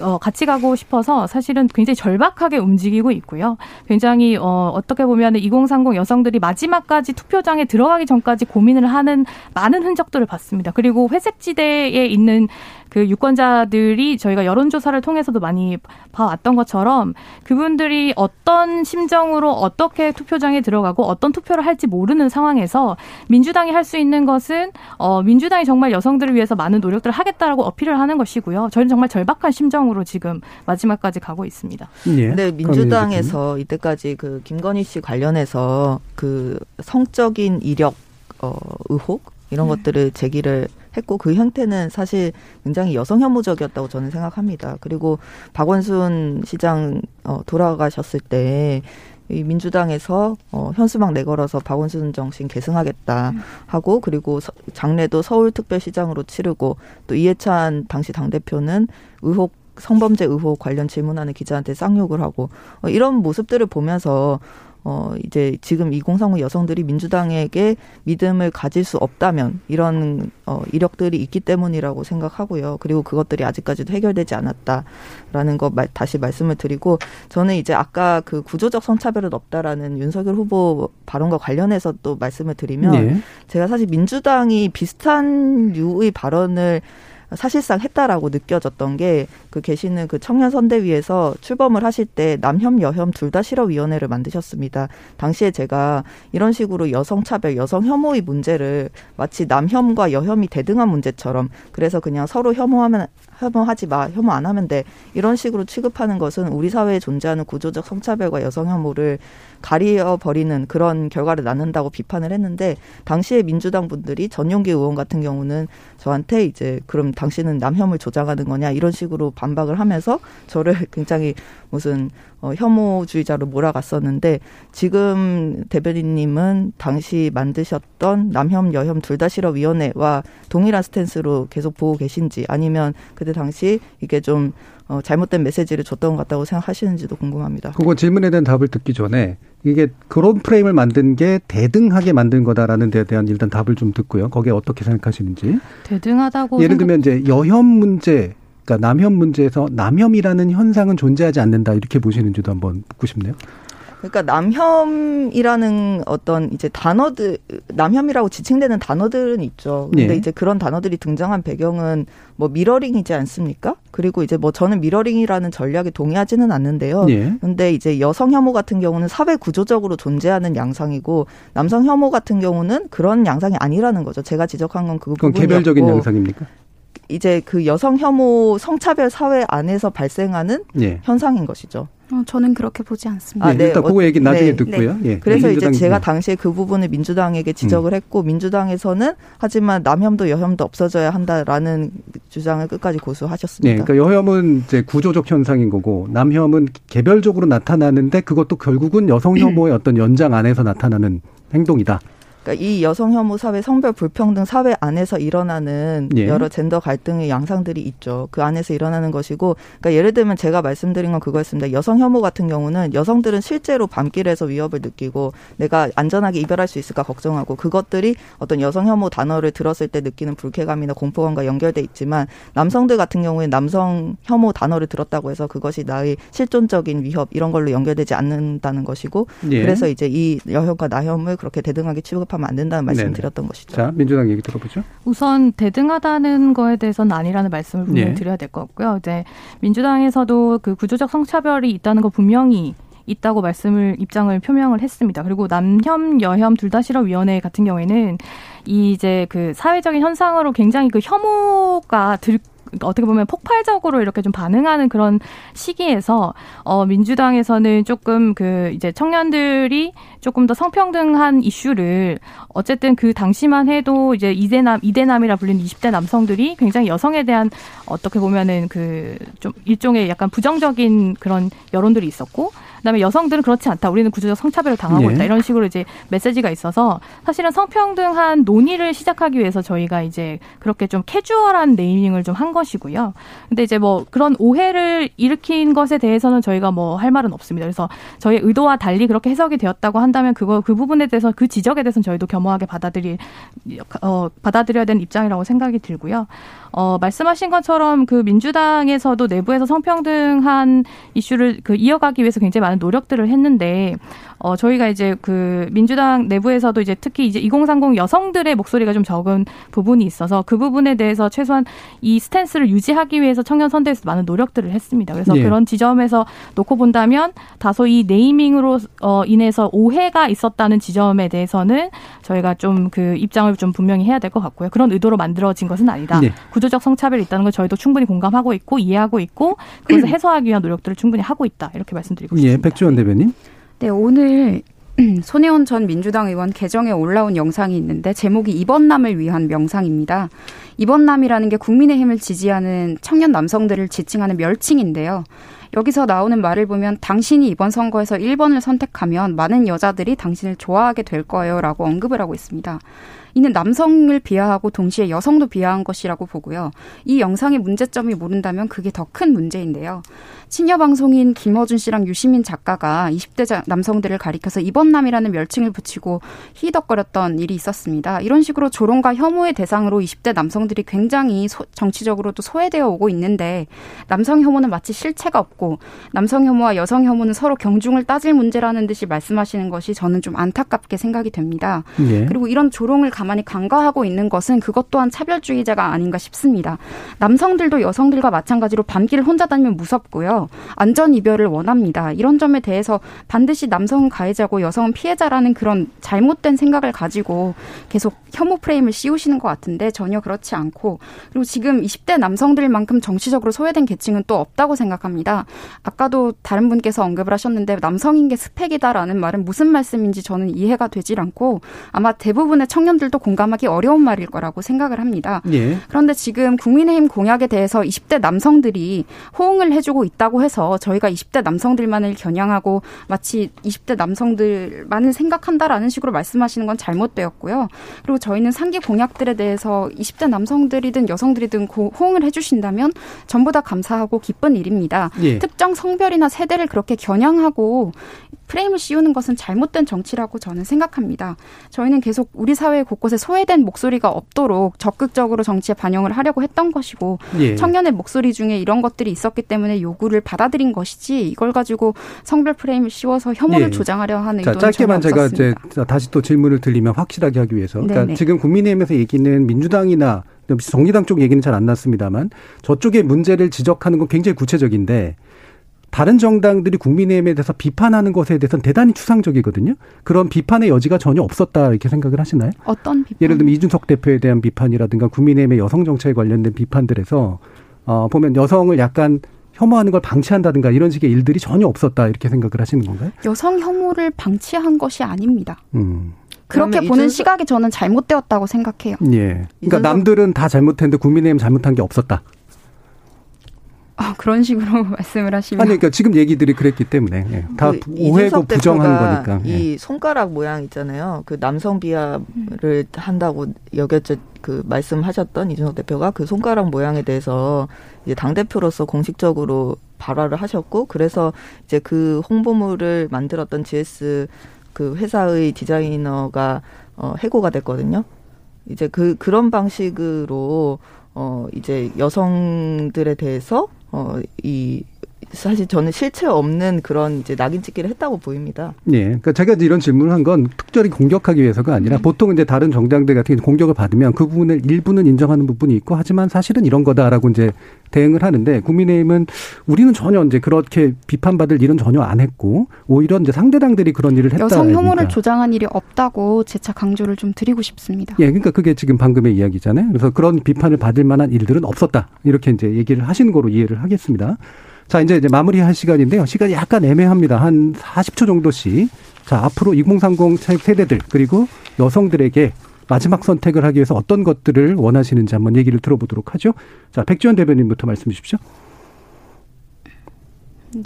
어, 같이 가고 싶어서 사실은 굉장히 절박하게 움직이고 있고요. 굉장히 어, 어떻게 보면 2030 여성들이 마지막까지 투표장에 들어가기 전까지 고민을 하는 많은 흔적들을 봤습니다. 그리고 회색지대에 있는 그 유권자들이 저희가 여론조사를 통해서도 많이 봐왔던 것처럼 그분들이 어떤 심정으로 어떻게 투표장에 들어가고 어떤 투표를 할지 모르는 상황에서 민주당이 할 수 있는 것은 어 민주당이 정말 여성들을 위해서 많은 노력들을 하겠다라고 어필을 하는 것이고요. 저희는 정말 절박한 심정으로 지금 마지막까지 가고 있습니다. 예. 네, 민주당에서 이때까지 그 김건희 씨 관련해서 그 성적인 이력 어 의혹 이런 네. 것들을 제기를 했고 그 형태는 사실 굉장히 여성 혐오적이었다고 저는 생각합니다. 그리고 박원순 시장 어, 돌아가셨을 때 이 민주당에서 어, 현수막 내걸어서 박원순 정신 계승하겠다 하고 그리고 서, 장례도 서울특별시장으로 치르고 또 이해찬 당시 당 대표는 의혹 성범죄 의혹 관련 질문하는 기자한테 쌍욕을 하고 어, 이런 모습들을 보면서 어, 이제 지금 2030 여성들이 민주당에게 믿음을 가질 수 없다면 이런 어, 이력들이 있기 때문이라고 생각하고요. 그리고 그것들이 아직까지도 해결되지 않았다라는 거 말, 다시 말씀을 드리고 저는 이제 아까 그 구조적 성차별은 없다라는 윤석열 후보 발언과 관련해서 또 말씀을 드리면 네. 제가 사실 민주당이 비슷한 류의 발언을 사실상 했다라고 느껴졌던 게 그 계시는 그 청년 선대위에서 출범을 하실 때 남혐 여혐 둘 다 실어 위원회를 만드셨습니다. 당시에 제가 이런 식으로 여성 차별, 여성 혐오의 문제를 마치 남혐과 여혐이 대등한 문제처럼 그래서 그냥 서로 혐오하면 혐오하지 마, 혐오 안 하면 돼. 이런 식으로 취급하는 것은 우리 사회에 존재하는 구조적 성차별과 여성 혐오를 가리어 버리는 그런 결과를 낳는다고 비판을 했는데 당시에 민주당 분들이 전용기 의원 같은 경우는 저한테 이제 그럼 당신은 남혐을 조장하는 거냐 이런 식으로 반박을 하면서 저를 <laughs> 굉장히 무슨 어, 혐오주의자로 몰아갔었는데 지금 대변인님은 당시 만드셨던 남혐 여혐 둘 다 싫어 위원회와 동일한 스탠스로 계속 보고 계신지 아니면 그때 당시 이게 좀 어, 잘못된 메시지를 줬던 것 같다고 생각하시는지도 궁금합니다. 그거 질문에 대한 답을 듣기 전에 이게 그런 프레임을 만든 게 대등하게 만든 거다라는 데 대한 일단 답을 좀 듣고요. 거기에 어떻게 생각하시는지. 대등하다고 예를 들면 이제 여혐 문제 그러니까 남혐 문제에서 남혐이라는 현상은 존재하지 않는다 이렇게 보시는지도 한번 묻고 싶네요. 그러니까 남혐이라는 어떤 이제 단어들 남혐이라고 지칭되는 단어들은 있죠. 근데 예. 이제 그런 단어들이 등장한 배경은 뭐 미러링이지 않습니까? 그리고 이제 뭐 저는 미러링이라는 전략에 동의하지는 않는데요. 예. 근데 이제 여성 혐오 같은 경우는 사회 구조적으로 존재하는 양상이고 남성 혐오 같은 경우는 그런 양상이 아니라는 거죠. 제가 지적한 건 그 부분이었고. 개별적인 양상입니까? 이제 그 여성 혐오 성차별 사회 안에서 발생하는 예. 현상인 것이죠. 어, 저는 그렇게 보지 않습니다. 아, 네. 일단 그거 얘기 나중에 네. 듣고요. 네. 예. 그래서 이제 제가 당시에 그 부분을 민주당에게 지적을 음. 했고 민주당에서는 하지만 남혐도 여혐도 없어져야 한다라는 주장을 끝까지 고수하셨습니다. 네, 그러니까 여혐은 이제 구조적 현상인 거고 남혐은 개별적으로 나타나는데 그것도 결국은 여성 혐오의 <clears throat> 어떤 연장 안에서 나타나는 행동이다. 그러니까 이 여성 혐오 사회, 성별 불평등 사회 안에서 일어나는 예. 여러 젠더 갈등의 양상들이 있죠. 그 안에서 일어나는 것이고, 그러니까 예를 들면 제가 말씀드린 건 그거였습니다. 여성 혐오 같은 경우는 여성들은 실제로 밤길에서 위협을 느끼고 내가 안전하게 이별할 수 있을까 걱정하고 그것들이 어떤 여성 혐오 단어를 들었을 때 느끼는 불쾌감이나 공포감과 연결돼 있지만 남성들 같은 경우에 남성 혐오 단어를 들었다고 해서 그것이 나의 실존적인 위협 이런 걸로 연결되지 않는다는 것이고, 예. 그래서 이제 이 여혐과 나혐을 그렇게 대등하게 취급하 면 하면 안 된다는 말씀을 드렸던 것이죠. 자, 민주당 얘기 들어보죠. 우선 대등하다는 거에 대해서는 아니라는 말씀을 분명히 예. 드려야 될 것 같고요. 이제 민주당에서도 그 구조적 성차별이 있다는 거 분명히 있다고 말씀을 입장을 표명을 했습니다. 그리고 남혐 여혐 둘다 싫어 위원회 같은 경우에는 이 이제 그 사회적인 현상으로 굉장히 그 혐오가 들 그러니까 어떻게 보면 폭발적으로 이렇게 좀 반응하는 그런 시기에서 어 민주당에서는 조금 그 이제 청년들이 조금 더 성평등한 이슈를 어쨌든 그 당시만 해도 이제 이대남 이대남이라 불리는 20대 남성들이 굉장히 여성에 대한 어떻게 보면은 그 좀 일종의 약간 부정적인 그런 여론들이 있었고 그다음에 여성들은 그렇지 않다. 우리는 구조적 성차별을 당하고 네. 있다. 이런 식으로 이제 메시지가 있어서 사실은 성평등한 논의를 시작하기 위해서 저희가 이제 그렇게 좀 캐주얼한 네이밍을 좀 한 것이고요. 근데 이제 뭐 그런 오해를 일으킨 것에 대해서는 저희가 뭐 할 말은 없습니다. 그래서 저희 의도와 달리 그렇게 해석이 되었다고 한다면 그거 그 부분에 대해서 그 지적에 대해서는 저희도 겸허하게 받아들일 어 받아들여야 되는 입장이라고 생각이 들고요. 어, 말씀하신 것처럼 그 민주당에서도 내부에서 성평등한 이슈를 그 이어가기 위해서 굉장히 많은 노력들을 했는데 어, 저희가 이제 그 민주당 내부에서도 이제 특히 이제 2030 여성들의 목소리가 좀 적은 부분이 있어서 그 부분에 대해서 최소한 이 스탠스를 유지하기 위해서 청년 선대에서 많은 노력들을 했습니다. 그래서 예. 그런 지점에서 놓고 본다면 다소 이 네이밍으로 어, 인해서 오해가 있었다는 지점에 대해서는 저희가 좀 그 입장을 좀 분명히 해야 될 것 같고요. 그런 의도로 만들어진 것은 아니다. 네. 구조적 성차별이 있다는 걸 저희도 충분히 공감하고 있고 이해하고 있고 그것을 <clears throat> 해소하기 위한 노력들을 충분히 하고 있다. 이렇게 말씀드리고 예, 싶습니다. 예, 백주원 대변인. 네, 오늘 <clears throat> 손혜원 전 민주당 의원 계정에 올라온 영상이 있는데 제목이 이번남을 위한 명상입니다. 이번남이라는 게 국민의힘을 지지하는 청년 남성들을 지칭하는 멸칭인데요. 여기서 나오는 말을 보면 당신이 이번 선거에서 1번을 선택하면 많은 여자들이 당신을 좋아하게 될 거예요 라고 언급을 하고 있습니다. 이는 남성을 비하하고 동시에 여성도 비하한 것이라고 보고요. 이 영상의 문제점이 모른다면 그게 더 큰 문제인데요. 친여 방송인 김어준 씨랑 유시민 작가가 20대 남성들을 가리켜서 이번남이라는 멸칭을 붙이고 희덕거렸던 일이 있었습니다. 이런 식으로 조롱과 혐오의 대상으로 20대 남성들이 굉장히 소, 정치적으로도 소외되어 오고 있는데 남성 혐오는 마치 실체가 없고 남성 혐오와 여성 혐오는 서로 경중을 따질 문제라는 듯이 말씀하시는 것이 저는 좀 안타깝게 생각이 됩니다. 예. 그리고 이런 조롱을 가만히 간과하고 있는 것은 그것 또한 차별주의자가 아닌가 싶습니다. 남성들도 여성들과 마찬가지로 밤길을 혼자 다니면 무섭고요. 안전 이별을 원합니다. 이런 점에 대해서 반드시 남성은 가해자고 여성은 피해자라는 그런 잘못된 생각을 가지고 계속 혐오 프레임을 씌우시는 것 같은데 전혀 그렇지 않고 그리고 지금 20대 남성들만큼 정치적으로 소외된 계층은 또 없다고 생각합니다. 아까도 다른 분께서 언급을 하셨는데 남성인 게 스펙이다라는 말은 무슨 말씀인지 저는 이해가 되질 않고 아마 대부분의 청년들도 사람도 공감하기 어려운 말일 거라고 생각을 합니다. 예. 그런데 지금 국민의힘 공약에 대해서 20대 남성들이 호응을 해주고 있다고 해서 저희가 20대 남성들만을 겨냥하고 마치 20대 남성들만을 생각한다라는 식으로 말씀하시는 건 잘못되었고요. 그리고 저희는 상기 공약들에 대해서 20대 남성들이든 여성들이든 호응을 해주신다면 전부 다 감사하고 기쁜 일입니다. 예. 특정 성별이나 세대를 그렇게 겨냥하고 프레임을 씌우는 것은 잘못된 정치라고 저는 생각합니다. 저희는 계속 우리 사회 곳곳에 소외된 목소리가 없도록 적극적으로 정치에 반영을 하려고 했던 것이고 예. 청년의 목소리 중에 이런 것들이 있었기 때문에 요구를 받아들인 것이지 이걸 가지고 성별 프레임을 씌워서 혐오를 예. 조장하려 하는 자, 의도는 짧게만 제가 이제 다시 또 질문을 드리면 확실하게 하기 위해서 그러니까 지금 국민의힘에서 얘기는 민주당이나 정의당 쪽 얘기는 잘 안 났습니다만 저쪽의 문제를 지적하는 건 굉장히 구체적인데 다른 정당들이 국민의힘에 대해서 비판하는 것에 대해서는 대단히 추상적이거든요. 그런 비판의 여지가 전혀 없었다 이렇게 생각을 하시나요? 어떤 비판? 예를 들면 이준석 대표에 대한 비판이라든가 국민의힘의 여성 정책에 관련된 비판들에서 어 보면 여성을 약간 혐오하는 걸 방치한다든가 이런 식의 일들이 전혀 없었다 이렇게 생각을 하시는 건가요? 여성 혐오를 방치한 것이 아닙니다. 음. 그렇게 보는 이준석... 시각이 저는 잘못되었다고 생각해요. 예. 그러니까 이준석... 남들은 다 잘못했는데 국민의힘 잘못한 게 없었다. 아, 그런 식으로 <laughs> 말씀을 하시면 아니 그러니까 지금 얘기들이 그랬기 때문에 예. 다 그 오해고 부정하는 거니까 예. 이 손가락 모양 있잖아요. 그 남성 비하를 음. 한다고 여겼죠. 그 말씀하셨던 이준석 대표가 그 손가락 모양에 대해서 이제 당 대표로서 공식적으로 발화를 하셨고 그래서 이제 그 홍보물을 만들었던 GS 그 회사의 디자이너가 어 해고가 됐거든요. 이제 그 그런 방식으로 어 이제 여성들에 대해서 어이 사실 저는 실체 없는 그런 이제 낙인 찍기를 했다고 보입니다. 예. 그러니까 제가 이런 질문을 한 건 특별히 공격하기 위해서가 아니라 음. 보통 이제 다른 정당들 같은 공격을 받으면 그 부분을 일부는 인정하는 부분이 있고 하지만 사실은 이런 거다라고 이제 대응을 하는데 국민의힘은 우리는 전혀 이제 그렇게 비판받을 일은 전혀 안 했고 오히려 이제 상대당들이 그런 일을 했다. 여성 혐오를 조장한 일이 없다고 재차 강조를 좀 드리고 싶습니다. 예. 그러니까 그게 지금 방금의 이야기잖아요. 그래서 그런 비판을 받을 만한 일들은 없었다. 이렇게 이제 얘기를 하신 거로 이해를 하겠습니다. 자, 이제 이제 마무리할 시간인데요. 시간이 약간 애매합니다. 한 40초 정도씩. 자, 앞으로 2030 세대들 그리고 여성들에게 마지막 선택을 하기 위해서 어떤 것들을 원하시는지 한번 얘기를 들어보도록 하죠. 자, 백지원 대변인부터 말씀해 주십시오. 네.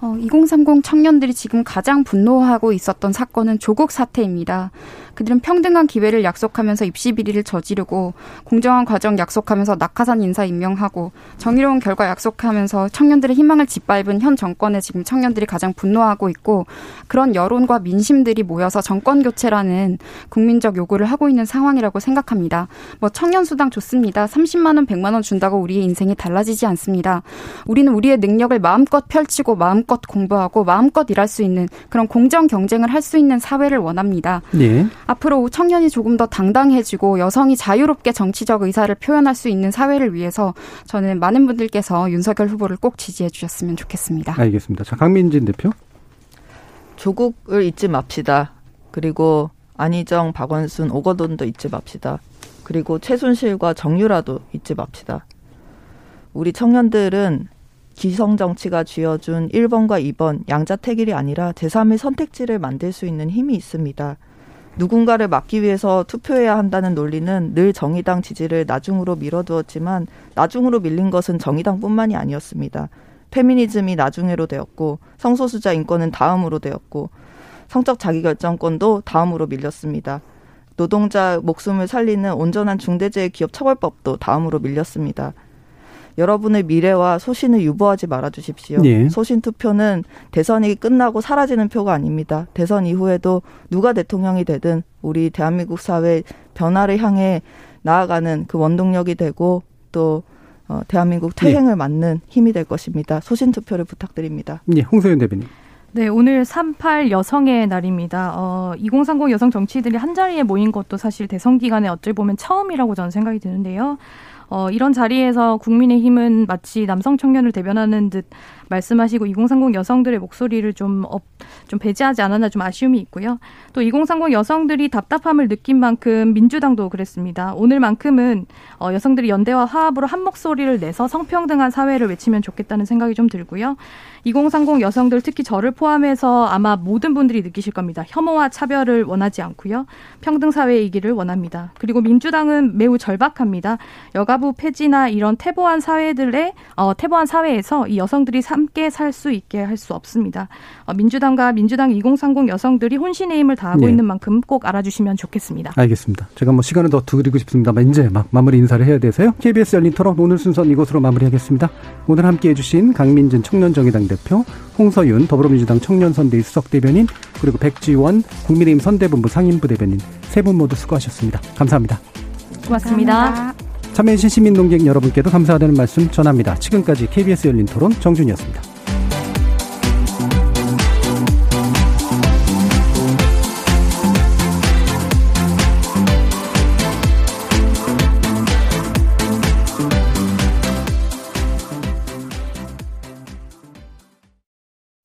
어, 2030 청년들이 지금 가장 분노하고 있었던 사건은 조국 사태입니다. 그들은 평등한 기회를 약속하면서 입시 비리를 저지르고 공정한 과정 약속하면서 낙하산 인사 임명하고 정의로운 결과 약속하면서 청년들의 희망을 짓밟은 현 정권에 지금 청년들이 가장 분노하고 있고 그런 여론과 민심들이 모여서 정권 교체라는 국민적 요구를 하고 있는 상황이라고 생각합니다. 뭐 청년 수당 좋습니다. 30만 원, 100만 원 준다고 우리의 인생이 달라지지 않습니다. 우리는 우리의 능력을 마음껏 펼치고 마음껏 공부하고 마음껏 일할 수 있는 그런 공정 경쟁을 할 수 있는 사회를 원합니다. 네. 앞으로 청년이 조금 더 당당해지고 여성이 자유롭게 정치적 의사를 표현할 수 있는 사회를 위해서 저는 많은 분들께서 윤석열 후보를 꼭 지지해 주셨으면 좋겠습니다. 알겠습니다. 자, 강민진 대표. 조국을 잊지 맙시다. 그리고 안희정, 박원순, 오거돈도 잊지 맙시다. 그리고 최순실과 정유라도 잊지 맙시다. 우리 청년들은 기성 정치가 쥐어준 1번과 2번 양자택일이 아니라 제3의 선택지를 만들 수 있는 힘이 있습니다. 누군가를 막기 위해서 투표해야 한다는 논리는 늘 정의당 지지를 나중으로 밀어두었지만 나중으로 밀린 것은 정의당뿐만이 아니었습니다. 페미니즘이 나중에로 되었고 성소수자 인권은 다음으로 되었고 성적 자기결정권도 다음으로 밀렸습니다. 노동자 목숨을 살리는 온전한 중대재해 기업 처벌법도 다음으로 밀렸습니다. 여러분의 미래와 소신을 유보하지 말아 주십시오. 예. 소신 투표는 대선이 끝나고 사라지는 표가 아닙니다. 대선 이후에도 누가 대통령이 되든 우리 대한민국 사회 변화를 향해 나아가는 그 원동력이 되고 또 어, 대한민국 퇴행을 예. 막는 힘이 될 것입니다. 소신 투표를 부탁드립니다. 예, 홍소연 대변인. 네, 오늘 38 여성의 날입니다. 어, 2030 여성 정치들이 한 자리에 모인 것도 사실 대선 기간에 어찌 보면 처음이라고 저는 생각이 드는데요. 어, 이런 자리에서 국민의힘은 마치 남성 청년을 대변하는 듯 말씀하시고 2030 여성들의 목소리를 좀, 업, 좀 배제하지 않았나 좀 아쉬움이 있고요. 또 2030 여성들이 답답함을 느낀 만큼 민주당도 그랬습니다. 오늘만큼은 어, 여성들이 연대와 화합으로 한 목소리를 내서 성평등한 사회를 외치면 좋겠다는 생각이 좀 들고요. 2030 여성들 특히 저를 포함해서 아마 모든 분들이 느끼실 겁니다. 혐오와 차별을 원하지 않고요. 평등 사회이기를 원합니다. 그리고 민주당은 매우 절박합니다. 여가 가가부 폐지나 이런 태보한 사회들의 어, 태보한 사회에서 이 여성들이 함께 살 수 있게 할 수 없습니다. 어, 민주당과 민주당 2030 여성들이 혼신의 힘을 다하고 네. 있는 만큼 꼭 알아주시면 좋겠습니다. 알겠습니다. 제가 뭐 시간을 더 드리고 싶습니다만 이제 막 마무리 인사를 해야 돼서요. KBS 열린 토론 오늘 순서는 이것으로 마무리하겠습니다. 오늘 함께해 주신 강민진 청년정의당 대표, 홍서윤 더불어민주당 청년선대위 수석대변인 그리고 백지원 국민의힘 선대본부 상임부 대변인 세 분 모두 수고하셨습니다. 감사합니다. 고맙습니다. 참여해주신 시민농객 여러분께도 감사하다는 말씀 전합니다. 지금까지 KBS 열린 토론 정준이었습니다.